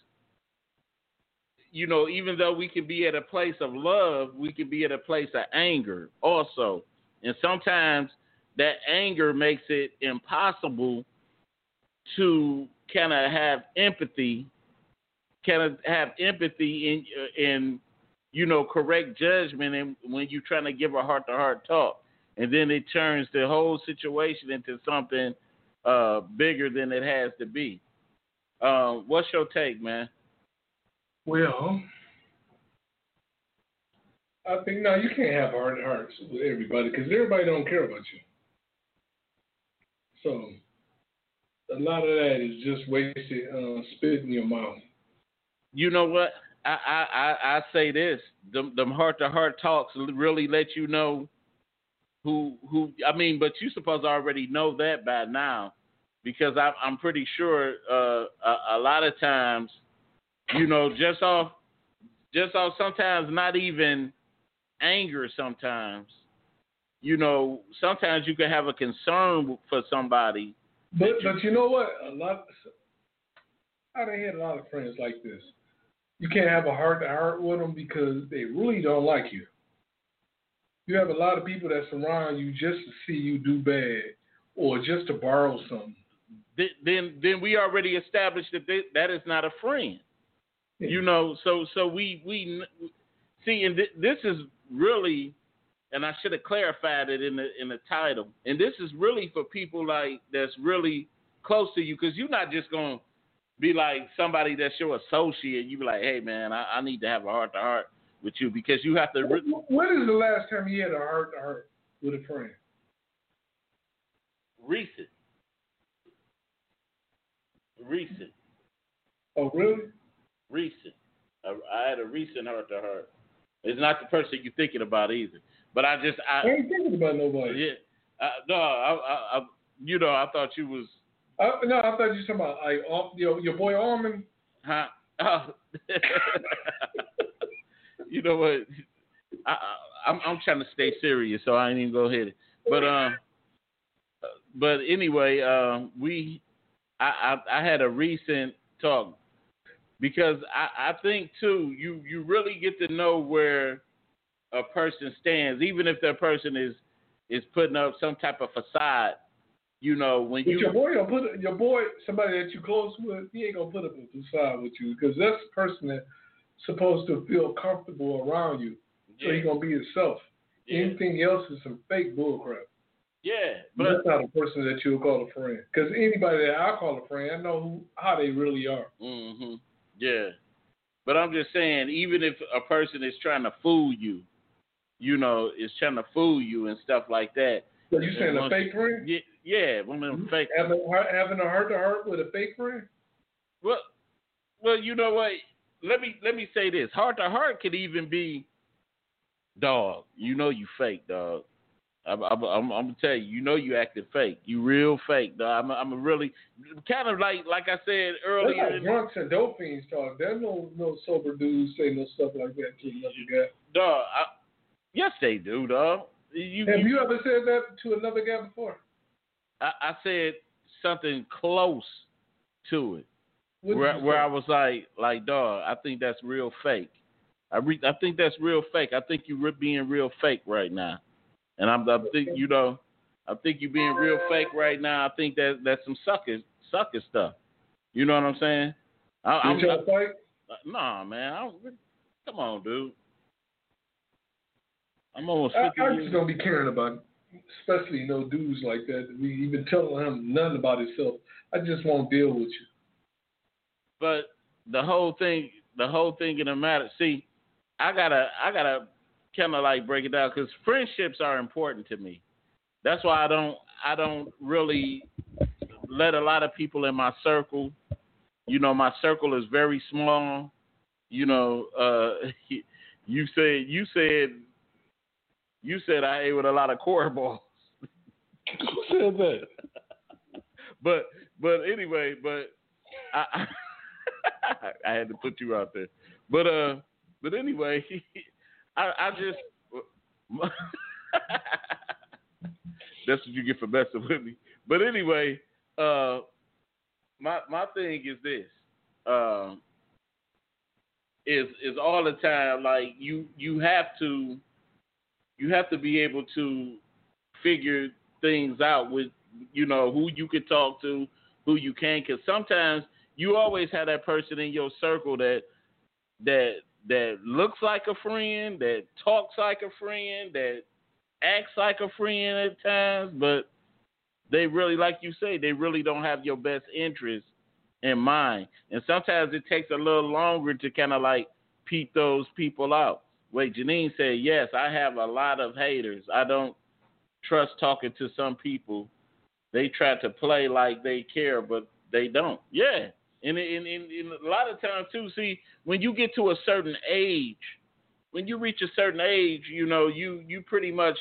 [SPEAKER 4] you know even though we can be at a place of love, we can be at a place of anger also, and sometimes that anger makes it impossible to kind of have empathy, kind of have empathy in in you know correct judgment, and when you're trying to give a heart to heart talk and then it turns the whole situation into something uh, bigger than it has to be. Uh, what's your take, man?
[SPEAKER 5] Well, I think no, you can't have hard hearts with everybody because everybody don't care about you. So a lot of that is just wasted uh, spit in your mouth.
[SPEAKER 4] You know what? I I I, say this: them them heart to heart talks really let you know who who I mean, but you supposed to already know that by now, because I, I'm pretty sure uh, a, a lot of times, you know, just off just off sometimes not even anger. Sometimes, you know, sometimes you can have a concern for somebody.
[SPEAKER 5] But but you know what? A lot. I done had a lot of friends like this. You can't have a heart to heart with them because they really don't like you you have a lot of people that surround you just to see you do bad or just to borrow something.
[SPEAKER 4] Then, then we already established that they, that is not a friend. Yeah. You know, so so we we see, and th- this is really, and I should have clarified it in the in the title. And this is really for people like that's really close to you, because you're not just gonna be like somebody that's your associate. You be like, hey man, I, I need to have a heart to heart with you because you have to. Re-
[SPEAKER 5] when is the last time you had a heart to heart with a friend?
[SPEAKER 4] Recent. Recent.
[SPEAKER 5] Oh, really?
[SPEAKER 4] Recent. I, I had a recent heart to heart. It's not the person you're thinking about either. But I just I,
[SPEAKER 5] I ain't thinking about nobody.
[SPEAKER 4] Yeah. I, no, I, I, I, you know, I thought you was.
[SPEAKER 5] Uh, no, I thought you were talking about like your your boy Armin.
[SPEAKER 4] Huh? Oh. you know what? I, am I'm trying to stay serious, so I ain't even go ahead. But um, but anyway, um, we I, I I had a recent talk because I I think too you you really get to know where a person stands, even if that person is is putting up some type of facade. You know, when
[SPEAKER 5] but
[SPEAKER 4] you
[SPEAKER 5] your boy gonna put your boy somebody that you close with, he ain't gonna put up a facade with you because that's the person that's supposed to feel comfortable around you. So he's gonna be himself. Yeah. Anything else is some fake bullcrap.
[SPEAKER 4] Yeah, but
[SPEAKER 5] that's not a person that you would call a friend. Because anybody that I call a friend, I know who how they really are.
[SPEAKER 4] Mm-hmm. Yeah, but I'm just saying, even if a person is trying to fool you, you know, is trying to fool you and stuff like that.
[SPEAKER 5] So you saying a fake friend?
[SPEAKER 4] Yeah, yeah, one of them fake.
[SPEAKER 5] Having, having a heart to heart with a fake friend?
[SPEAKER 4] Well, well, you know what? let me let me say this: heart to heart could even be, dog. You know you fake, dog. I'm, I'm, I'm, I'm, gonna tell you, you know you acting fake. You real fake, dog. I'm, I'm a really kind of like like I said earlier.
[SPEAKER 5] They're not drunks and dope fiends talk. There's no no sober dudes say no stuff like that to another guy.
[SPEAKER 4] Dog, I, yes they do, dog. You,
[SPEAKER 5] Have
[SPEAKER 4] you,
[SPEAKER 5] you ever said that to another guy before?
[SPEAKER 4] I, I said something close to it.
[SPEAKER 5] What
[SPEAKER 4] where where? I was like, like, dog, I think that's real fake. I re- I think that's real fake. I think you're being real fake right now, and I'm, I think you know, I think you're being real fake right now. I think that that's some sucker sucker stuff. You know what I'm saying? I, I'm,
[SPEAKER 5] You trying to fight?
[SPEAKER 4] Nah, man. I come on, dude. I'm almost
[SPEAKER 5] I,
[SPEAKER 4] 50
[SPEAKER 5] I
[SPEAKER 4] years
[SPEAKER 5] just don't be caring about, especially you know dudes like that. We even telling him nothing about himself. I just won't deal with you.
[SPEAKER 4] but the whole thing, the whole thing in the matter. See, I gotta, I gotta kind of like break it down because friendships are important to me. That's why I don't, I don't really let a lot of people in my circle. You know, my circle is very small. You know, uh, you said, you said, you said I ate with a lot of core balls.
[SPEAKER 5] Who said that?
[SPEAKER 4] but but anyway, but I I, I had to put you out there. But uh but anyway, I I just that's what you get for messing with me. But anyway, uh my my thing is this. Um is is all the time like you you have to you have to be able to figure things out with you know who you can talk to, who you can. Because sometimes you always have that person in your circle that that that looks like a friend, that talks like a friend, that acts like a friend at times, but they really, like you say, they really don't have your best interest in mind. And sometimes it takes a little longer to kind of like peep those people out. Wait, Janine said, yes, I have a lot of haters. I don't trust talking to some people. They try to play like they care, but they don't. Yeah. And in, in, in a lot of times, too, see, when you get to a certain age, when you reach a certain age, you know, you, you pretty much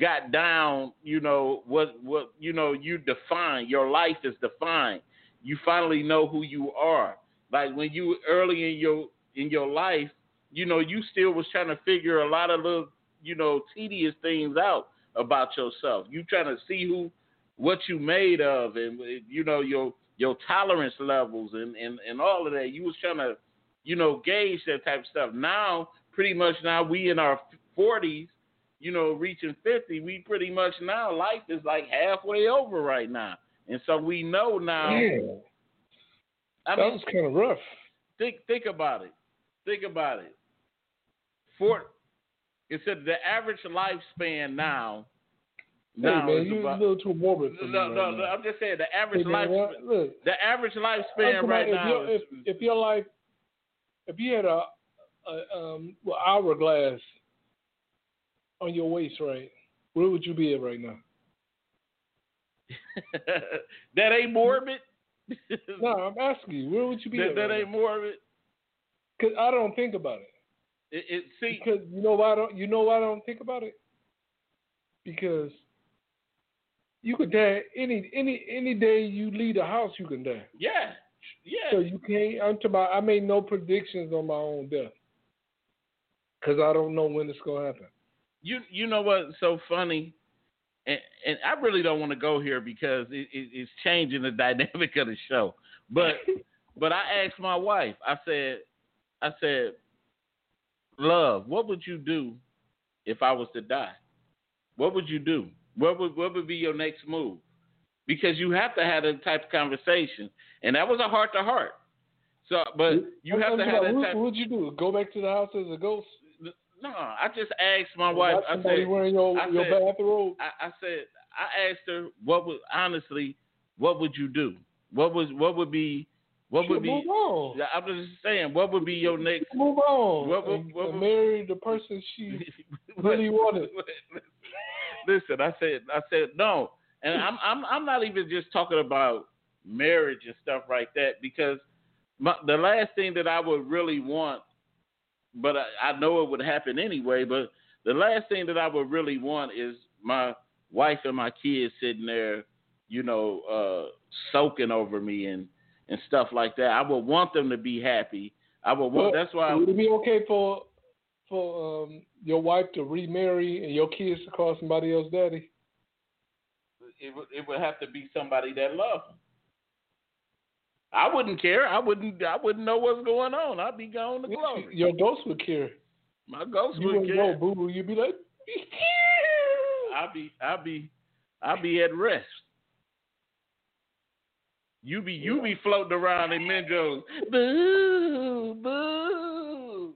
[SPEAKER 4] got down, you know, what, what, you know, you define, your life is defined. You finally know who you are. Like when you early in your, in your life, you know, you still was trying to figure a lot of little, you know, tedious things out about yourself. You trying to see who, what you made of, and you know your your tolerance levels and and and all of that. You was trying to, you know, gauge that type of stuff. Now, pretty much now we in our forties, you know, reaching fifty, we pretty much now life is like halfway over right now, and so we know now. I
[SPEAKER 5] that
[SPEAKER 4] mean,
[SPEAKER 5] was kind of rough.
[SPEAKER 4] think think about it. Think about it. For it said the average lifespan now.
[SPEAKER 5] Hey
[SPEAKER 4] now
[SPEAKER 5] man, you
[SPEAKER 4] about,
[SPEAKER 5] a little too morbid for
[SPEAKER 4] no,
[SPEAKER 5] me
[SPEAKER 4] no,
[SPEAKER 5] right
[SPEAKER 4] no,
[SPEAKER 5] now.
[SPEAKER 4] no, I'm just saying the
[SPEAKER 5] Hey,
[SPEAKER 4] average
[SPEAKER 5] man,
[SPEAKER 4] life.
[SPEAKER 5] look,
[SPEAKER 4] The average lifespan right
[SPEAKER 5] about
[SPEAKER 4] now.
[SPEAKER 5] If, if, if your life, if you had a, a um well, hourglass on your waist, right, where would you be at right now?
[SPEAKER 4] that ain't morbid.
[SPEAKER 5] No, I'm asking you, where would you be
[SPEAKER 4] that,
[SPEAKER 5] at?
[SPEAKER 4] that
[SPEAKER 5] right
[SPEAKER 4] ain't morbid.
[SPEAKER 5] Because I don't think about it.
[SPEAKER 4] It, it see.
[SPEAKER 5] Because you know why I don't you know why I don't think about it? Because you could die any any any day you leave the house you can die.
[SPEAKER 4] Yeah, yeah.
[SPEAKER 5] So you can't I'm talking about I made no predictions on my own death. Cause I don't know when it's gonna happen.
[SPEAKER 4] you you know what's so funny, and and I really don't want to go here because it, it, it's changing the dynamic of the show. But but I asked my wife. I said I said, love, what would you do if I was to die? What would you do? What would what would be your next move? Because you have to have that type of conversation, and that was a heart to heart. So, but you have
[SPEAKER 5] I'm
[SPEAKER 4] to have
[SPEAKER 5] about,
[SPEAKER 4] that
[SPEAKER 5] what,
[SPEAKER 4] type.
[SPEAKER 5] what'd you do? Go back to the house as a ghost?
[SPEAKER 4] No, I just asked my wife. I said,
[SPEAKER 5] wearing your,
[SPEAKER 4] I
[SPEAKER 5] your
[SPEAKER 4] said-
[SPEAKER 5] bathrobe.
[SPEAKER 4] I, I said I asked her what would honestly what would you do? What was what would be what would be
[SPEAKER 5] move on.
[SPEAKER 4] Yeah, I'm just saying what would be your next
[SPEAKER 5] Move on.
[SPEAKER 4] What-
[SPEAKER 5] and,
[SPEAKER 4] what-
[SPEAKER 5] marry the person she really wanted.
[SPEAKER 4] Listen, I said I said no. And I'm I'm I'm not even just talking about marriage and stuff like that because my, the last thing that I would really want but I, I know it would happen anyway, but the last thing that I would really want is my wife and my kids sitting there, you know, uh, soaking over me and, and stuff like that. I would want them to be happy. I would want.
[SPEAKER 5] Well,
[SPEAKER 4] that's why.
[SPEAKER 5] Would it be okay for for um, your wife to remarry and your kids to call somebody else daddy?
[SPEAKER 4] it would it would have to be somebody that loved them. I wouldn't care. I wouldn't. I wouldn't know what's going on. I'd be gone to glory.
[SPEAKER 5] Your ghost would care.
[SPEAKER 4] My ghost
[SPEAKER 5] You
[SPEAKER 4] would
[SPEAKER 5] wouldn't
[SPEAKER 4] care.
[SPEAKER 5] go boo boo. You'd be like,
[SPEAKER 4] I'd be. I'd be. I'd be at rest. You be. You be floating around in Menjo's. Boo, boo.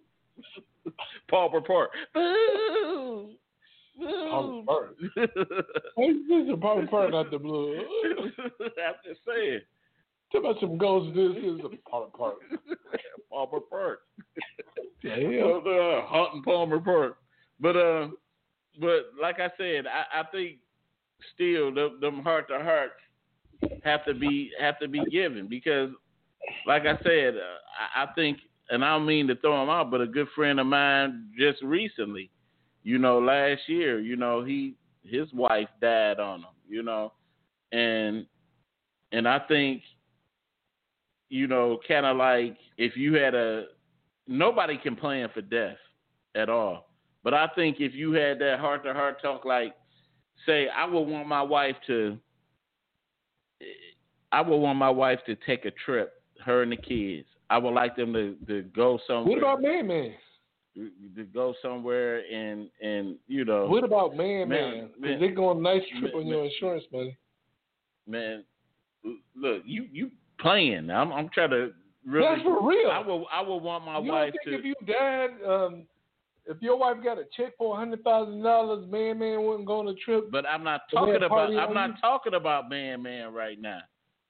[SPEAKER 4] Palmer Park. Boo.
[SPEAKER 5] Park. hey, this is a part part out the blue.
[SPEAKER 4] I'm just saying.
[SPEAKER 5] Tell about some ghosts. This is a.
[SPEAKER 4] Palmer Park.
[SPEAKER 5] Yeah.
[SPEAKER 4] Uh, uh, Houghton Palmer Park. But uh, but like I said, I, I think still the, them heart to hearts have to be have to be given because, like I said, uh, I, I think, and I don't mean to throw him out, but a good friend of mine just recently, you know, last year, you know, he his wife died on him, you know, and and I think, you know, kind of like if you had a nobody can plan for death at all. But I think if you had that heart to heart talk, like, say, I would want my wife to, I would want my wife to take a trip, her and the kids. I would like them to, to go somewhere.
[SPEAKER 5] What about Man Man?
[SPEAKER 4] to go somewhere and and you know,
[SPEAKER 5] What about Man
[SPEAKER 4] Man,
[SPEAKER 5] Man? they go on a nice trip
[SPEAKER 4] Man,
[SPEAKER 5] on your insurance money.
[SPEAKER 4] man, look, you you playing. I'm I'm trying to really.
[SPEAKER 5] That's for real.
[SPEAKER 4] I will I will want my
[SPEAKER 5] you
[SPEAKER 4] wife to.
[SPEAKER 5] think if you died, um, if your wife got a check for hundred thousand dollars, Man Man wouldn't go on a trip.
[SPEAKER 4] But I'm not talking about. I'm not
[SPEAKER 5] you?
[SPEAKER 4] talking about man, man right now.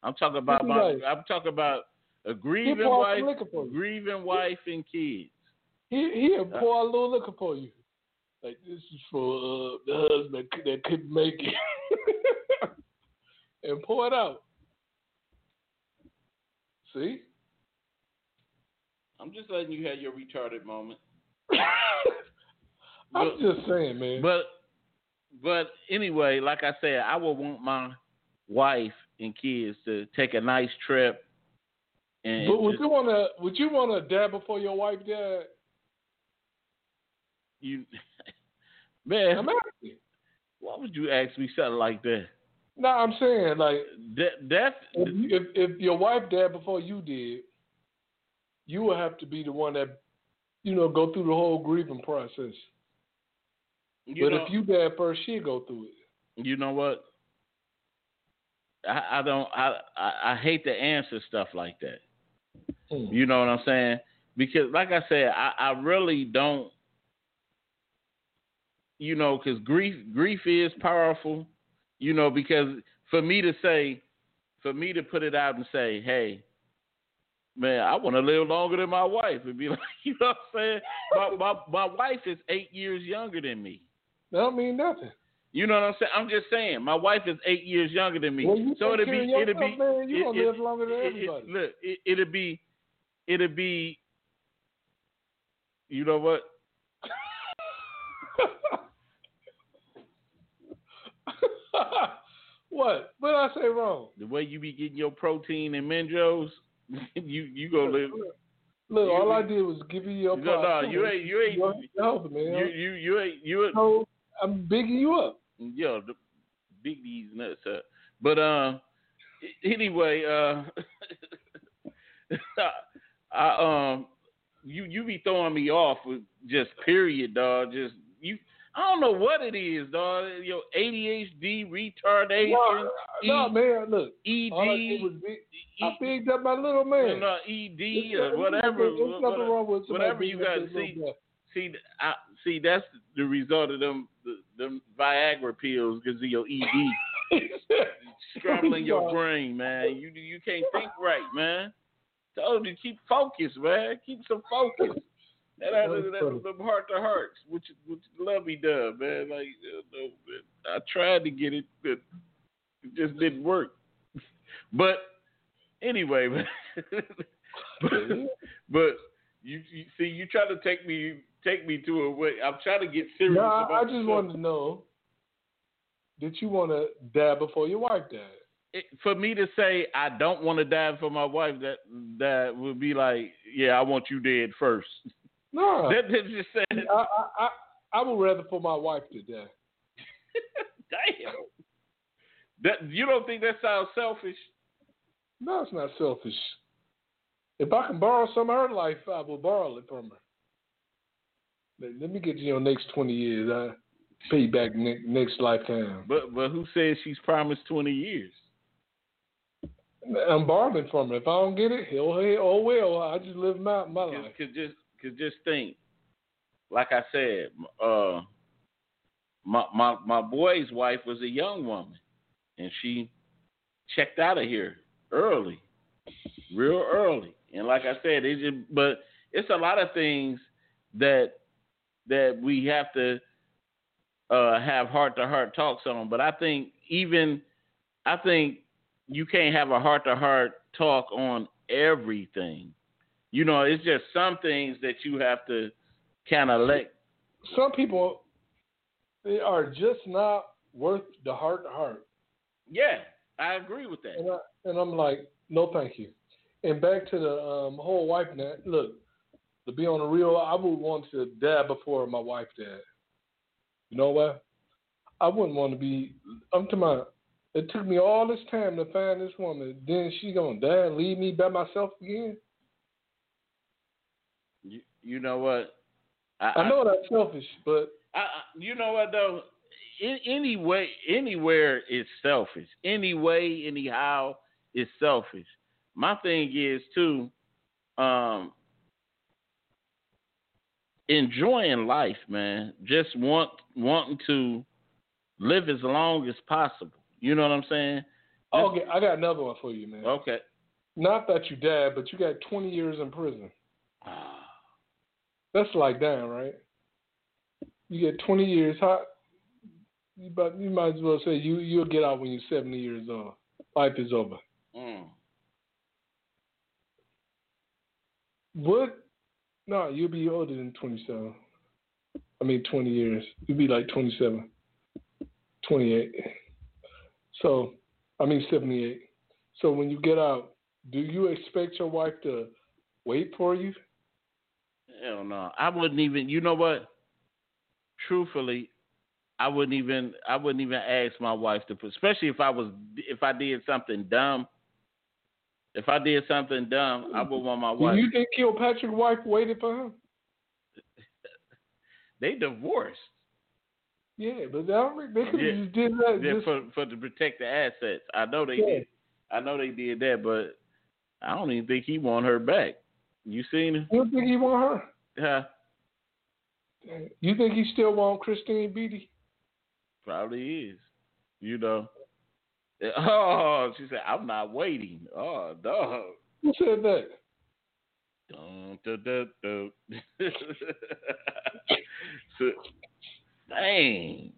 [SPEAKER 4] I'm talking about my.
[SPEAKER 5] like?
[SPEAKER 4] I'm talking about a grieving wife,
[SPEAKER 5] for you.
[SPEAKER 4] grieving wife and kids.
[SPEAKER 5] He he'll pour a little liquor for you. Like this is for uh, the husband that couldn't make it, and pour it out. See,
[SPEAKER 4] I'm just letting you have your retarded moment.
[SPEAKER 5] I'm
[SPEAKER 4] But-
[SPEAKER 5] just saying, man.
[SPEAKER 4] But but anyway, like I said, I would want my wife and kids to take a nice trip. And
[SPEAKER 5] But would
[SPEAKER 4] just-
[SPEAKER 5] you wanna would you wanna die before your wife died?
[SPEAKER 4] you, man,
[SPEAKER 5] I'm asking.
[SPEAKER 4] why would you ask me something like that?
[SPEAKER 5] No, I'm saying like
[SPEAKER 4] That that
[SPEAKER 5] if, if if your wife died before you did, you would have to be the one that you know go through the whole grieving process.
[SPEAKER 4] you
[SPEAKER 5] but
[SPEAKER 4] know,
[SPEAKER 5] if you died first, she'd go through it.
[SPEAKER 4] you know what? I, I don't. I, I I hate to answer stuff like that.
[SPEAKER 5] Hmm.
[SPEAKER 4] You know what I'm saying? Because, like I said, I, I really don't. You know, because grief grief is powerful. You know, because for me to say, for me to put it out and say, hey, man, I want to live longer than my wife, and be like, you know what I'm saying? My my my wife is eight years younger than me.
[SPEAKER 5] That don't mean nothing.
[SPEAKER 4] You know what I'm saying? I'm just saying, my wife is eight years younger than me.
[SPEAKER 5] Well,
[SPEAKER 4] so it'd be, it'd be,
[SPEAKER 5] man, you
[SPEAKER 4] it-
[SPEAKER 5] gonna
[SPEAKER 4] it-
[SPEAKER 5] live longer than
[SPEAKER 4] it- it-
[SPEAKER 5] everybody.
[SPEAKER 4] look, it, it'd be, it'd be, you know what?
[SPEAKER 5] what? What did I say wrong?
[SPEAKER 4] The way you be getting your protein and Menjo's, you you gonna live.
[SPEAKER 5] Look,
[SPEAKER 4] You-
[SPEAKER 5] all I did was give you your
[SPEAKER 4] No, no, you ain't, you ain't,
[SPEAKER 5] You're healthy, man.
[SPEAKER 4] you you you ain't, you ain't.
[SPEAKER 5] so I'm bigging you up.
[SPEAKER 4] Yo, the big these nuts up. But uh, anyway, uh, I um, you you be throwing me off with just period, dog. Just you. I don't know what it is, dog. Your ADHD, retardation,
[SPEAKER 5] No, no,
[SPEAKER 4] E-
[SPEAKER 5] man, look.
[SPEAKER 4] ED,
[SPEAKER 5] I did was big, I bigged up my little man.
[SPEAKER 4] no, ED,
[SPEAKER 5] There's
[SPEAKER 4] or whatever.
[SPEAKER 5] There's nothing
[SPEAKER 4] whatever.
[SPEAKER 5] wrong with somebody
[SPEAKER 4] whatever you got, see. See, I, see, that's the result of them, them Viagra pills because of your ED. scrambling your brain, man. You you can't think right, man. Told you keep focused, man. Keep some focus. That that, that, that them heart to hearts, which which Lovey does, man. Like uh, no. I tried to get it, but it just didn't work. But anyway, but, but you, you see, you try to take me take me to a way. I'm trying to get serious.
[SPEAKER 5] No, I,
[SPEAKER 4] about
[SPEAKER 5] I just wanted to know did you want to die before your wife died?
[SPEAKER 4] it, for me to say I don't want to die for my wife, that that would be like, yeah, I want you dead first.
[SPEAKER 5] No.
[SPEAKER 4] That, that just said,
[SPEAKER 5] I, I, I, I would rather for my wife to die.
[SPEAKER 4] damn. That you don't think that sounds selfish?
[SPEAKER 5] No, it's not selfish. If I can borrow some of her life, I will borrow it from her. Let, let me get you your next twenty years. I pay back ne- next lifetime.
[SPEAKER 4] But but who says she's promised twenty years?
[SPEAKER 5] I'm borrowing from her. If I don't get it, hell, hey, oh well. I just live my my
[SPEAKER 4] Cause,
[SPEAKER 5] life.
[SPEAKER 4] 'cause just cause just think, like I said, uh, my my my boy's wife was a young woman, and she checked out of here early, real early. And like I said, it just but it's a lot of things that that we have to uh, have heart to heart talks on. But I think even I think you can't have a heart to heart talk on everything. You know, it's just some things that you have to kind of let.
[SPEAKER 5] Some people, they are just not worth the heart to heart.
[SPEAKER 4] Yeah, I agree with that.
[SPEAKER 5] And, I, and I'm like, no, thank you. And back to the um, whole wife net. Look, to be on the real, I would want to die before my wife died. You know what? I wouldn't want to be. I'm talking about. It took me all this time to find this woman. Then she gonna die and leave me by myself again.
[SPEAKER 4] You, know what?
[SPEAKER 5] I know I, that's selfish, but
[SPEAKER 4] I, I, you know what though? In, any way, anywhere is selfish. Any way, anyhow, is selfish. My thing is too, um, enjoying life, man. Just want wanting to live as long as possible. You know what I'm saying?
[SPEAKER 5] okay, I got another one for you, man.
[SPEAKER 4] Okay.
[SPEAKER 5] Not that you died, but you got 20 years in prison. That's like dying, right? You get 20 years. How? You, but you might as well say you you'll get out when you're 70 years old. Life is over.
[SPEAKER 4] Mm.
[SPEAKER 5] What? No, you'll be older than 27. I mean, 20 years. You'll be like 27, 28. So, I mean, 78. So when you get out, do you expect your wife to wait for you?
[SPEAKER 4] Hell no. I wouldn't even. You know what? Truthfully, I wouldn't even. I wouldn't even ask my wife to put. Especially if I was. If I did something dumb. If I did something dumb, I would want my
[SPEAKER 5] Do
[SPEAKER 4] wife.
[SPEAKER 5] you think Kilpatrick's wife waited for him?
[SPEAKER 4] They divorced.
[SPEAKER 5] Yeah, but they, don't- they could have
[SPEAKER 4] Yeah.
[SPEAKER 5] just did that.
[SPEAKER 4] Yeah,
[SPEAKER 5] just,
[SPEAKER 4] for for to protect the assets. I know they
[SPEAKER 5] Yeah.
[SPEAKER 4] did. I know they did that, but I don't even think he want her back. You seen her?
[SPEAKER 5] you think he want her? Yeah. You think he still want Christine Beatty?
[SPEAKER 4] Probably is. You know. Oh, she said, "I'm not waiting." Oh, dog.
[SPEAKER 5] Who said that?
[SPEAKER 4] Dun, dun, dun, dun. so, dang.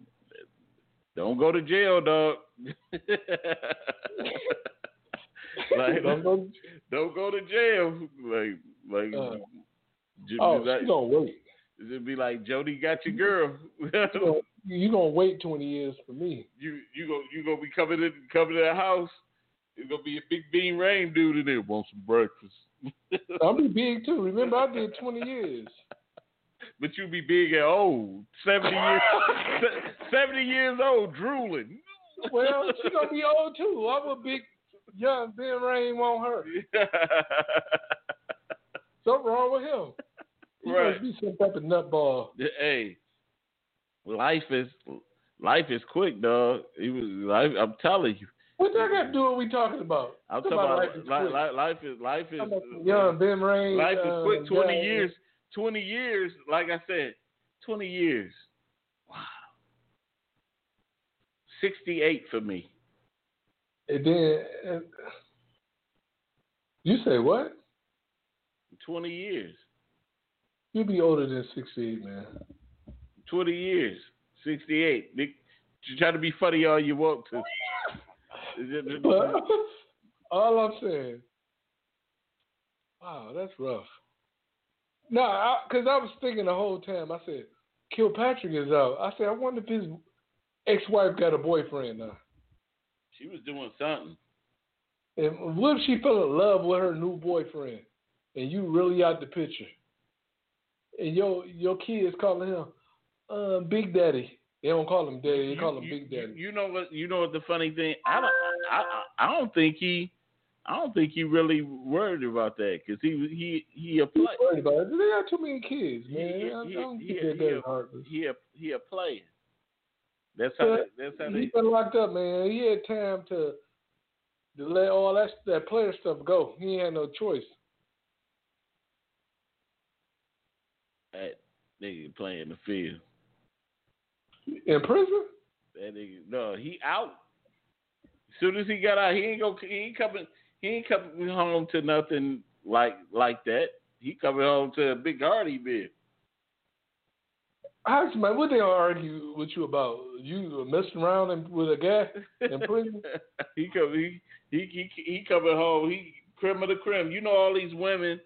[SPEAKER 4] Don't go to jail, dog. like,
[SPEAKER 5] Don't go-
[SPEAKER 4] don't go to jail. Like, like,
[SPEAKER 5] Uh, oh,
[SPEAKER 4] like
[SPEAKER 5] gonna wait.
[SPEAKER 4] it'd be like Jody got your girl.
[SPEAKER 5] You gonna, you gonna wait twenty years for me?
[SPEAKER 4] you you go you gonna be coming in coming to the house. It's gonna be a big bean rain dude in there. Want some breakfast?
[SPEAKER 5] I'll be big too. Remember, I did twenty years.
[SPEAKER 4] But you be big and old, seventy years, seventy years old, drooling.
[SPEAKER 5] Well, she gonna be old too. I'm a big young Ben Rain want her. Something wrong with him. He
[SPEAKER 4] Right.
[SPEAKER 5] must be some type of nutball.
[SPEAKER 4] hey, life is life is quick, dog. It was life. I'm telling you.
[SPEAKER 5] What that got to do what we talking about?
[SPEAKER 4] I'm
[SPEAKER 5] Talking
[SPEAKER 4] talking about
[SPEAKER 5] life is
[SPEAKER 4] li- li- life is life is
[SPEAKER 5] young Ben Rain.
[SPEAKER 4] life is
[SPEAKER 5] uh,
[SPEAKER 4] quick. Twenty
[SPEAKER 5] guy.
[SPEAKER 4] years. Twenty years. Like I said, twenty years. Wow. Sixty-eight for me.
[SPEAKER 5] And then uh, you say what?
[SPEAKER 4] Twenty years.
[SPEAKER 5] You'll be older than sixty-eight, man.
[SPEAKER 4] 20 years, 68. Big, you try to be funny all you want to.
[SPEAKER 5] All I'm saying, wow, that's rough. No, because I, was thinking the whole time. I said, Kilpatrick is out. I said, I wonder if his ex-wife got a boyfriend now.
[SPEAKER 4] She was doing something.
[SPEAKER 5] And what if she fell in love with her new boyfriend, and you really out the picture, and your your kids calling him uh, Big Daddy. They don't call him Daddy. They call him
[SPEAKER 4] you,
[SPEAKER 5] Big Daddy.
[SPEAKER 4] You know what? You know what the funny thing? I don't. I, I, I don't think he I don't think he really worried about that because he he he a play.
[SPEAKER 5] Worried about it. They got too many kids, man.
[SPEAKER 4] he, he,
[SPEAKER 5] I don't
[SPEAKER 4] he, he, he,
[SPEAKER 5] heartless.
[SPEAKER 4] he, a, he a player. That's how. That's how they.
[SPEAKER 5] been locked up, man. He had time to to let all that that player stuff go. He had no choice.
[SPEAKER 4] That nigga playing the field.
[SPEAKER 5] In prison?
[SPEAKER 4] That nigga, no, he out. As soon as he got out, he ain't go. He ain't coming. He ain't coming home to nothing like like that. He coming home to a big Hardy bill.
[SPEAKER 5] How man, what they gonna argue with you about? You messing around in, with a guy in prison?
[SPEAKER 4] he come. He he he he coming home. He creme of the creme. You know all these women,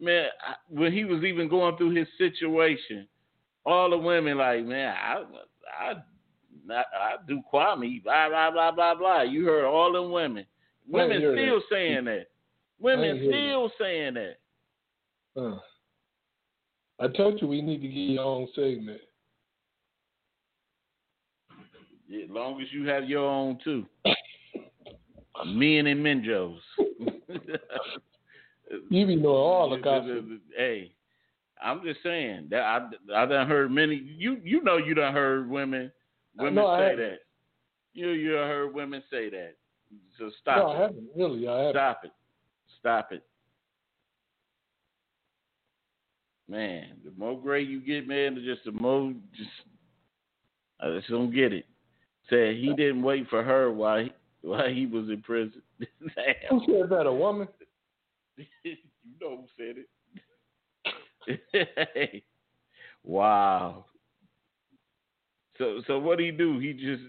[SPEAKER 4] man. I, when he was even going through his situation, all the women like, man, I I not, I do Kwame, blah blah blah blah blah. You heard all them women. Women still
[SPEAKER 5] that.
[SPEAKER 4] saying that. Women still saying that.
[SPEAKER 5] Uh, I told you we need to get your own segment.
[SPEAKER 4] Yeah, As long as you have your own too. Men and Menjo's.
[SPEAKER 5] You be knowing all the gossip.
[SPEAKER 4] Hey, I'm just saying that I I done heard many. You you know you done heard women women
[SPEAKER 5] No,
[SPEAKER 4] say that. You you done heard women say that. So stop
[SPEAKER 5] No,
[SPEAKER 4] it.
[SPEAKER 5] I haven't really. I haven't.
[SPEAKER 4] Stop it. Stop it. Man, the more gray you get, man, the just the more just I just don't get it. Said he didn't wait for her while he, while he was in prison.
[SPEAKER 5] Who said that? A woman?
[SPEAKER 4] you know who said it. wow. So so what he do? He just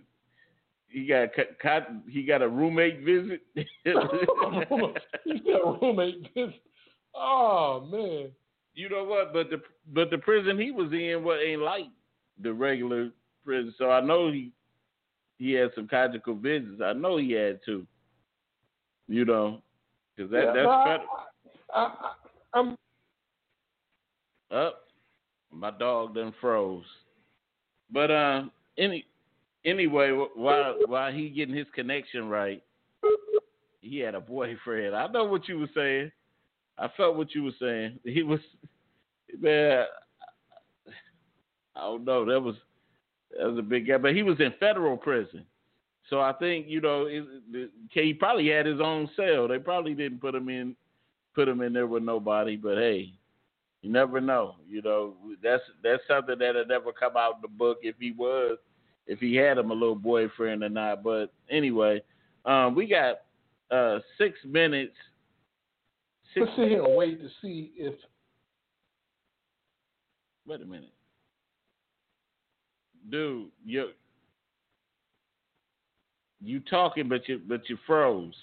[SPEAKER 4] he got cut, he got a roommate visit.
[SPEAKER 5] you got a roommate. Visit. Oh man.
[SPEAKER 4] You know what? But the but the prison he was in what ain't like the regular prison. So I know he he had some conjugal visits. I know he had to. You know, because that
[SPEAKER 5] Yeah,
[SPEAKER 4] that's
[SPEAKER 5] I,
[SPEAKER 4] federal.
[SPEAKER 5] I, I, I'm
[SPEAKER 4] Up, my dog done froze. But uh, any anyway, wh- while while he getting his connection right, he had a boyfriend. I know what you were saying. I felt what you were saying. He was man. I don't know. That was that was a big guy, but he was in federal prison. So I think you know it, he probably had his own cell. They probably didn't put him in put him in there with nobody. But hey, you never know. You know, that's that's something that'll never come out in the book if he was, if he had him a little boyfriend or not. But anyway, um, we got uh, six minutes.
[SPEAKER 5] Let's sit here and wait to see if
[SPEAKER 4] wait a minute, dude. You you talking, but you but you froze.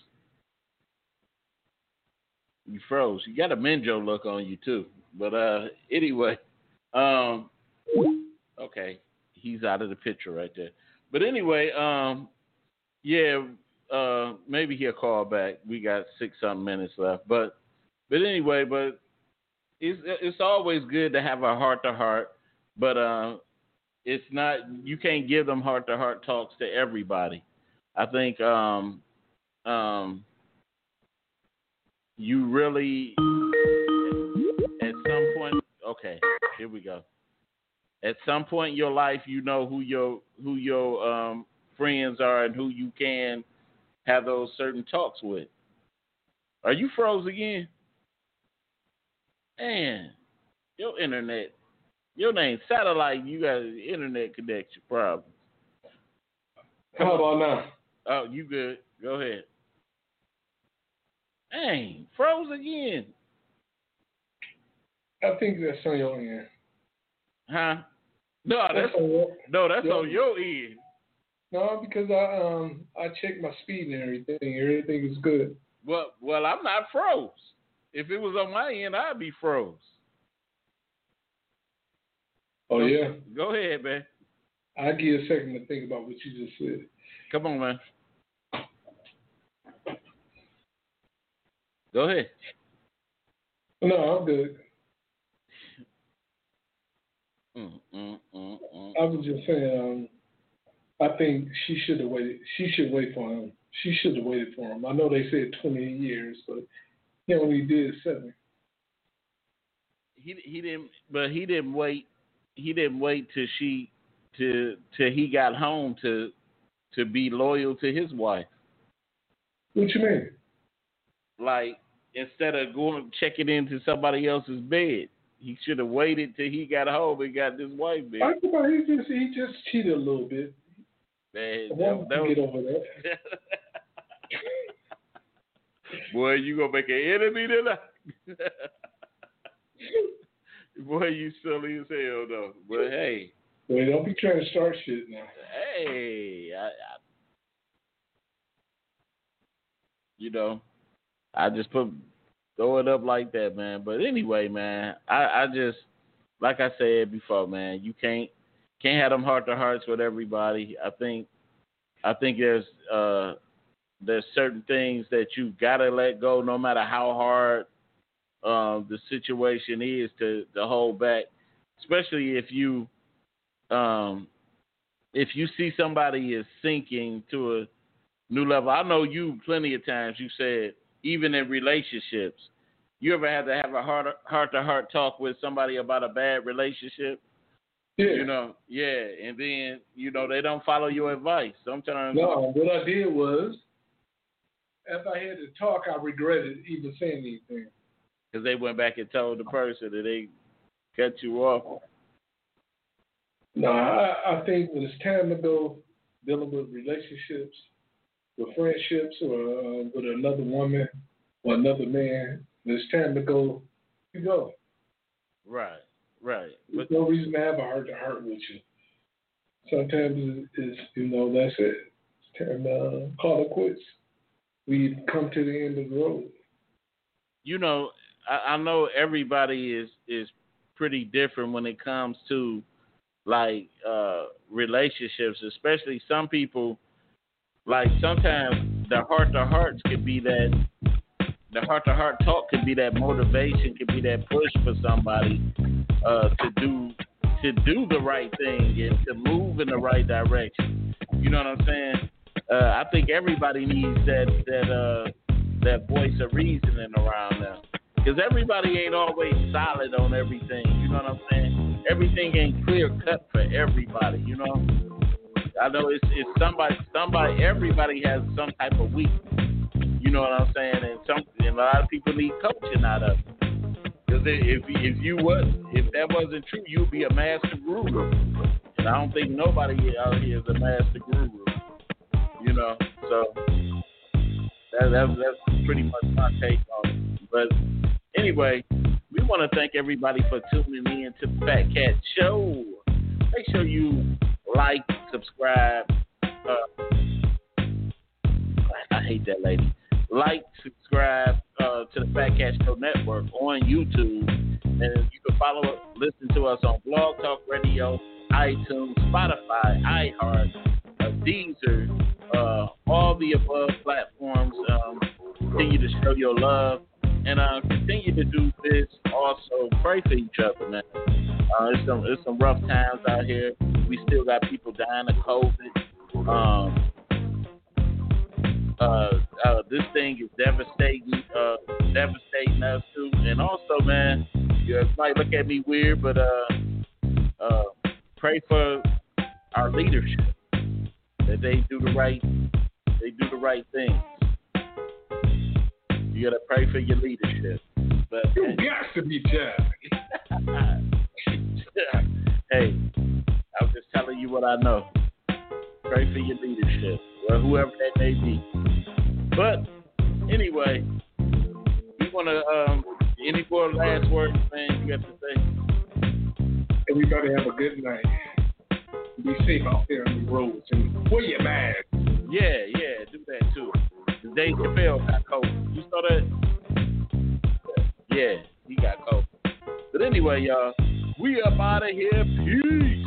[SPEAKER 4] You froze. You got a Menjo look on you too. But uh, anyway, um, okay, he's out of the picture right there. But anyway, um, yeah, uh, maybe he'll call back. We got six something minutes left. But but anyway, but it's it's always good to have a heart to heart. But uh, it's not you can't give them heart to heart talks to everybody. I think um, um, you really at some point okay here we go at some point in your life you know who your who your um, friends are and who you can have those certain talks with are you froze again man your internet your name satellite you got an internet connection problem
[SPEAKER 5] how about now?
[SPEAKER 4] oh you good go ahead Dang, froze again.
[SPEAKER 5] I think that's on your end.
[SPEAKER 4] Huh? No, that's
[SPEAKER 5] on your,
[SPEAKER 4] no, that's
[SPEAKER 5] Yeah.
[SPEAKER 4] on your end.
[SPEAKER 5] no, because I um I checked my speed and everything. Everything is good.
[SPEAKER 4] Well, well, I'm not froze. If it was on my end, I'd be froze.
[SPEAKER 5] Oh yeah.
[SPEAKER 4] Go ahead, man.
[SPEAKER 5] I'll give you a second to think about what you just said.
[SPEAKER 4] Come on, man. Go ahead.
[SPEAKER 5] No, I'm good.
[SPEAKER 4] Mm, mm, mm, mm.
[SPEAKER 5] I was just saying, um, I think she should have waited. She should wait for him. she should have waited for him. I know they said 20 years, but he did seven.
[SPEAKER 4] He he didn't, but he didn't wait. He didn't wait till she to till he got home to to be loyal to his wife.
[SPEAKER 5] What you mean?
[SPEAKER 4] Like instead of going checking into somebody else's bed, he should have waited till he got home and got his wife bed.
[SPEAKER 5] I thought he just he just cheated a little bit.
[SPEAKER 4] Man, that, that
[SPEAKER 5] get
[SPEAKER 4] was,
[SPEAKER 5] over that.
[SPEAKER 4] boy, you gonna make an enemy tonight. boy, you silly as hell though. But hey,
[SPEAKER 5] Boy, don't be trying to start shit now.
[SPEAKER 4] hey, I, I, you know, I just put throw it up like that, man. But anyway, man, I, I just like I said before, man, you can't can't have them heart to hearts with everybody. I think I think there's uh there's certain things that you gotta let go, no matter how hard um, the situation is to to hold back, especially if you um if you see somebody is sinking to a new level. I know you plenty of times you said even in relationships, you ever had to have a heart heart to heart talk with somebody about a bad relationship?
[SPEAKER 5] Yeah.
[SPEAKER 4] You know, yeah, and then you know they don't follow your advice. Sometimes
[SPEAKER 5] No, what I did was, after I had to talk, I regretted even saying anything.
[SPEAKER 4] because they went back and told the person that they cut you off.
[SPEAKER 5] No, I, I think when it's time to go dealing with relationships, with friendships, or uh, with another woman or another man, when it's time to go, you go.
[SPEAKER 4] Right, right.
[SPEAKER 5] There's
[SPEAKER 4] But
[SPEAKER 5] no reason to have a heart to heart with you. Sometimes it's, it's you know that's it. It's time to uh, call it quits. We come to the end of the road.
[SPEAKER 4] you know, I, I know everybody is is pretty different when it comes to like uh relationships, especially some people like sometimes the heart to hearts could be that the heart to heart talk could be that motivation, could be that push for somebody uh to do to do the right thing and to move in the right direction. You know what I'm saying? Uh I think everybody needs that that uh that voice of reasoning around them. Because everybody ain't always solid on everything. You know what I'm saying? Everything ain't clear cut for everybody. You know. I know it's it's somebody somebody everybody has some type of weakness. You know what I'm saying? And some and a lot of people need coaching out of it. Because if if you was if that wasn't true, you'd be a master guru. And I don't think nobody out here is a master guru. You know, so that, that that's pretty much my take on it. But anyway, we want to thank everybody for tuning in to the Fat Cat Show. Make sure you like, subscribe. Uh, I hate that lady. Like, subscribe uh, to the Fat Cat Show Network on YouTube, and you can follow us, listen to us on Blog Talk Radio, iTunes, Spotify, iHeart, uh, Deezer, uh, all the above platforms. Um, continue to show your love and uh, continue to do this. Also, pray for each other, man. Uh, it's some it's some rough times out here. We still got people dying of COVID. Um, uh, uh, this thing is devastating, uh, devastating us too. And also, man, you might look at me weird, but uh, uh, pray for our leadership that they do the right, they do the right things. You gotta pray for your leadership. But
[SPEAKER 5] You got to be jazzy.
[SPEAKER 4] hey, I'm just telling you what I know. Pray for your leadership, or whoever that may be. But anyway, we want to. Um, any more last words, man? You got to say?
[SPEAKER 5] Everybody have a good night. Be safe out there on the roads and wear your mask.
[SPEAKER 4] Yeah, yeah, do that too. Dave Chappelle got COVID. You saw that? Yeah, he got COVID. But anyway, y'all, we up out of here. Peace.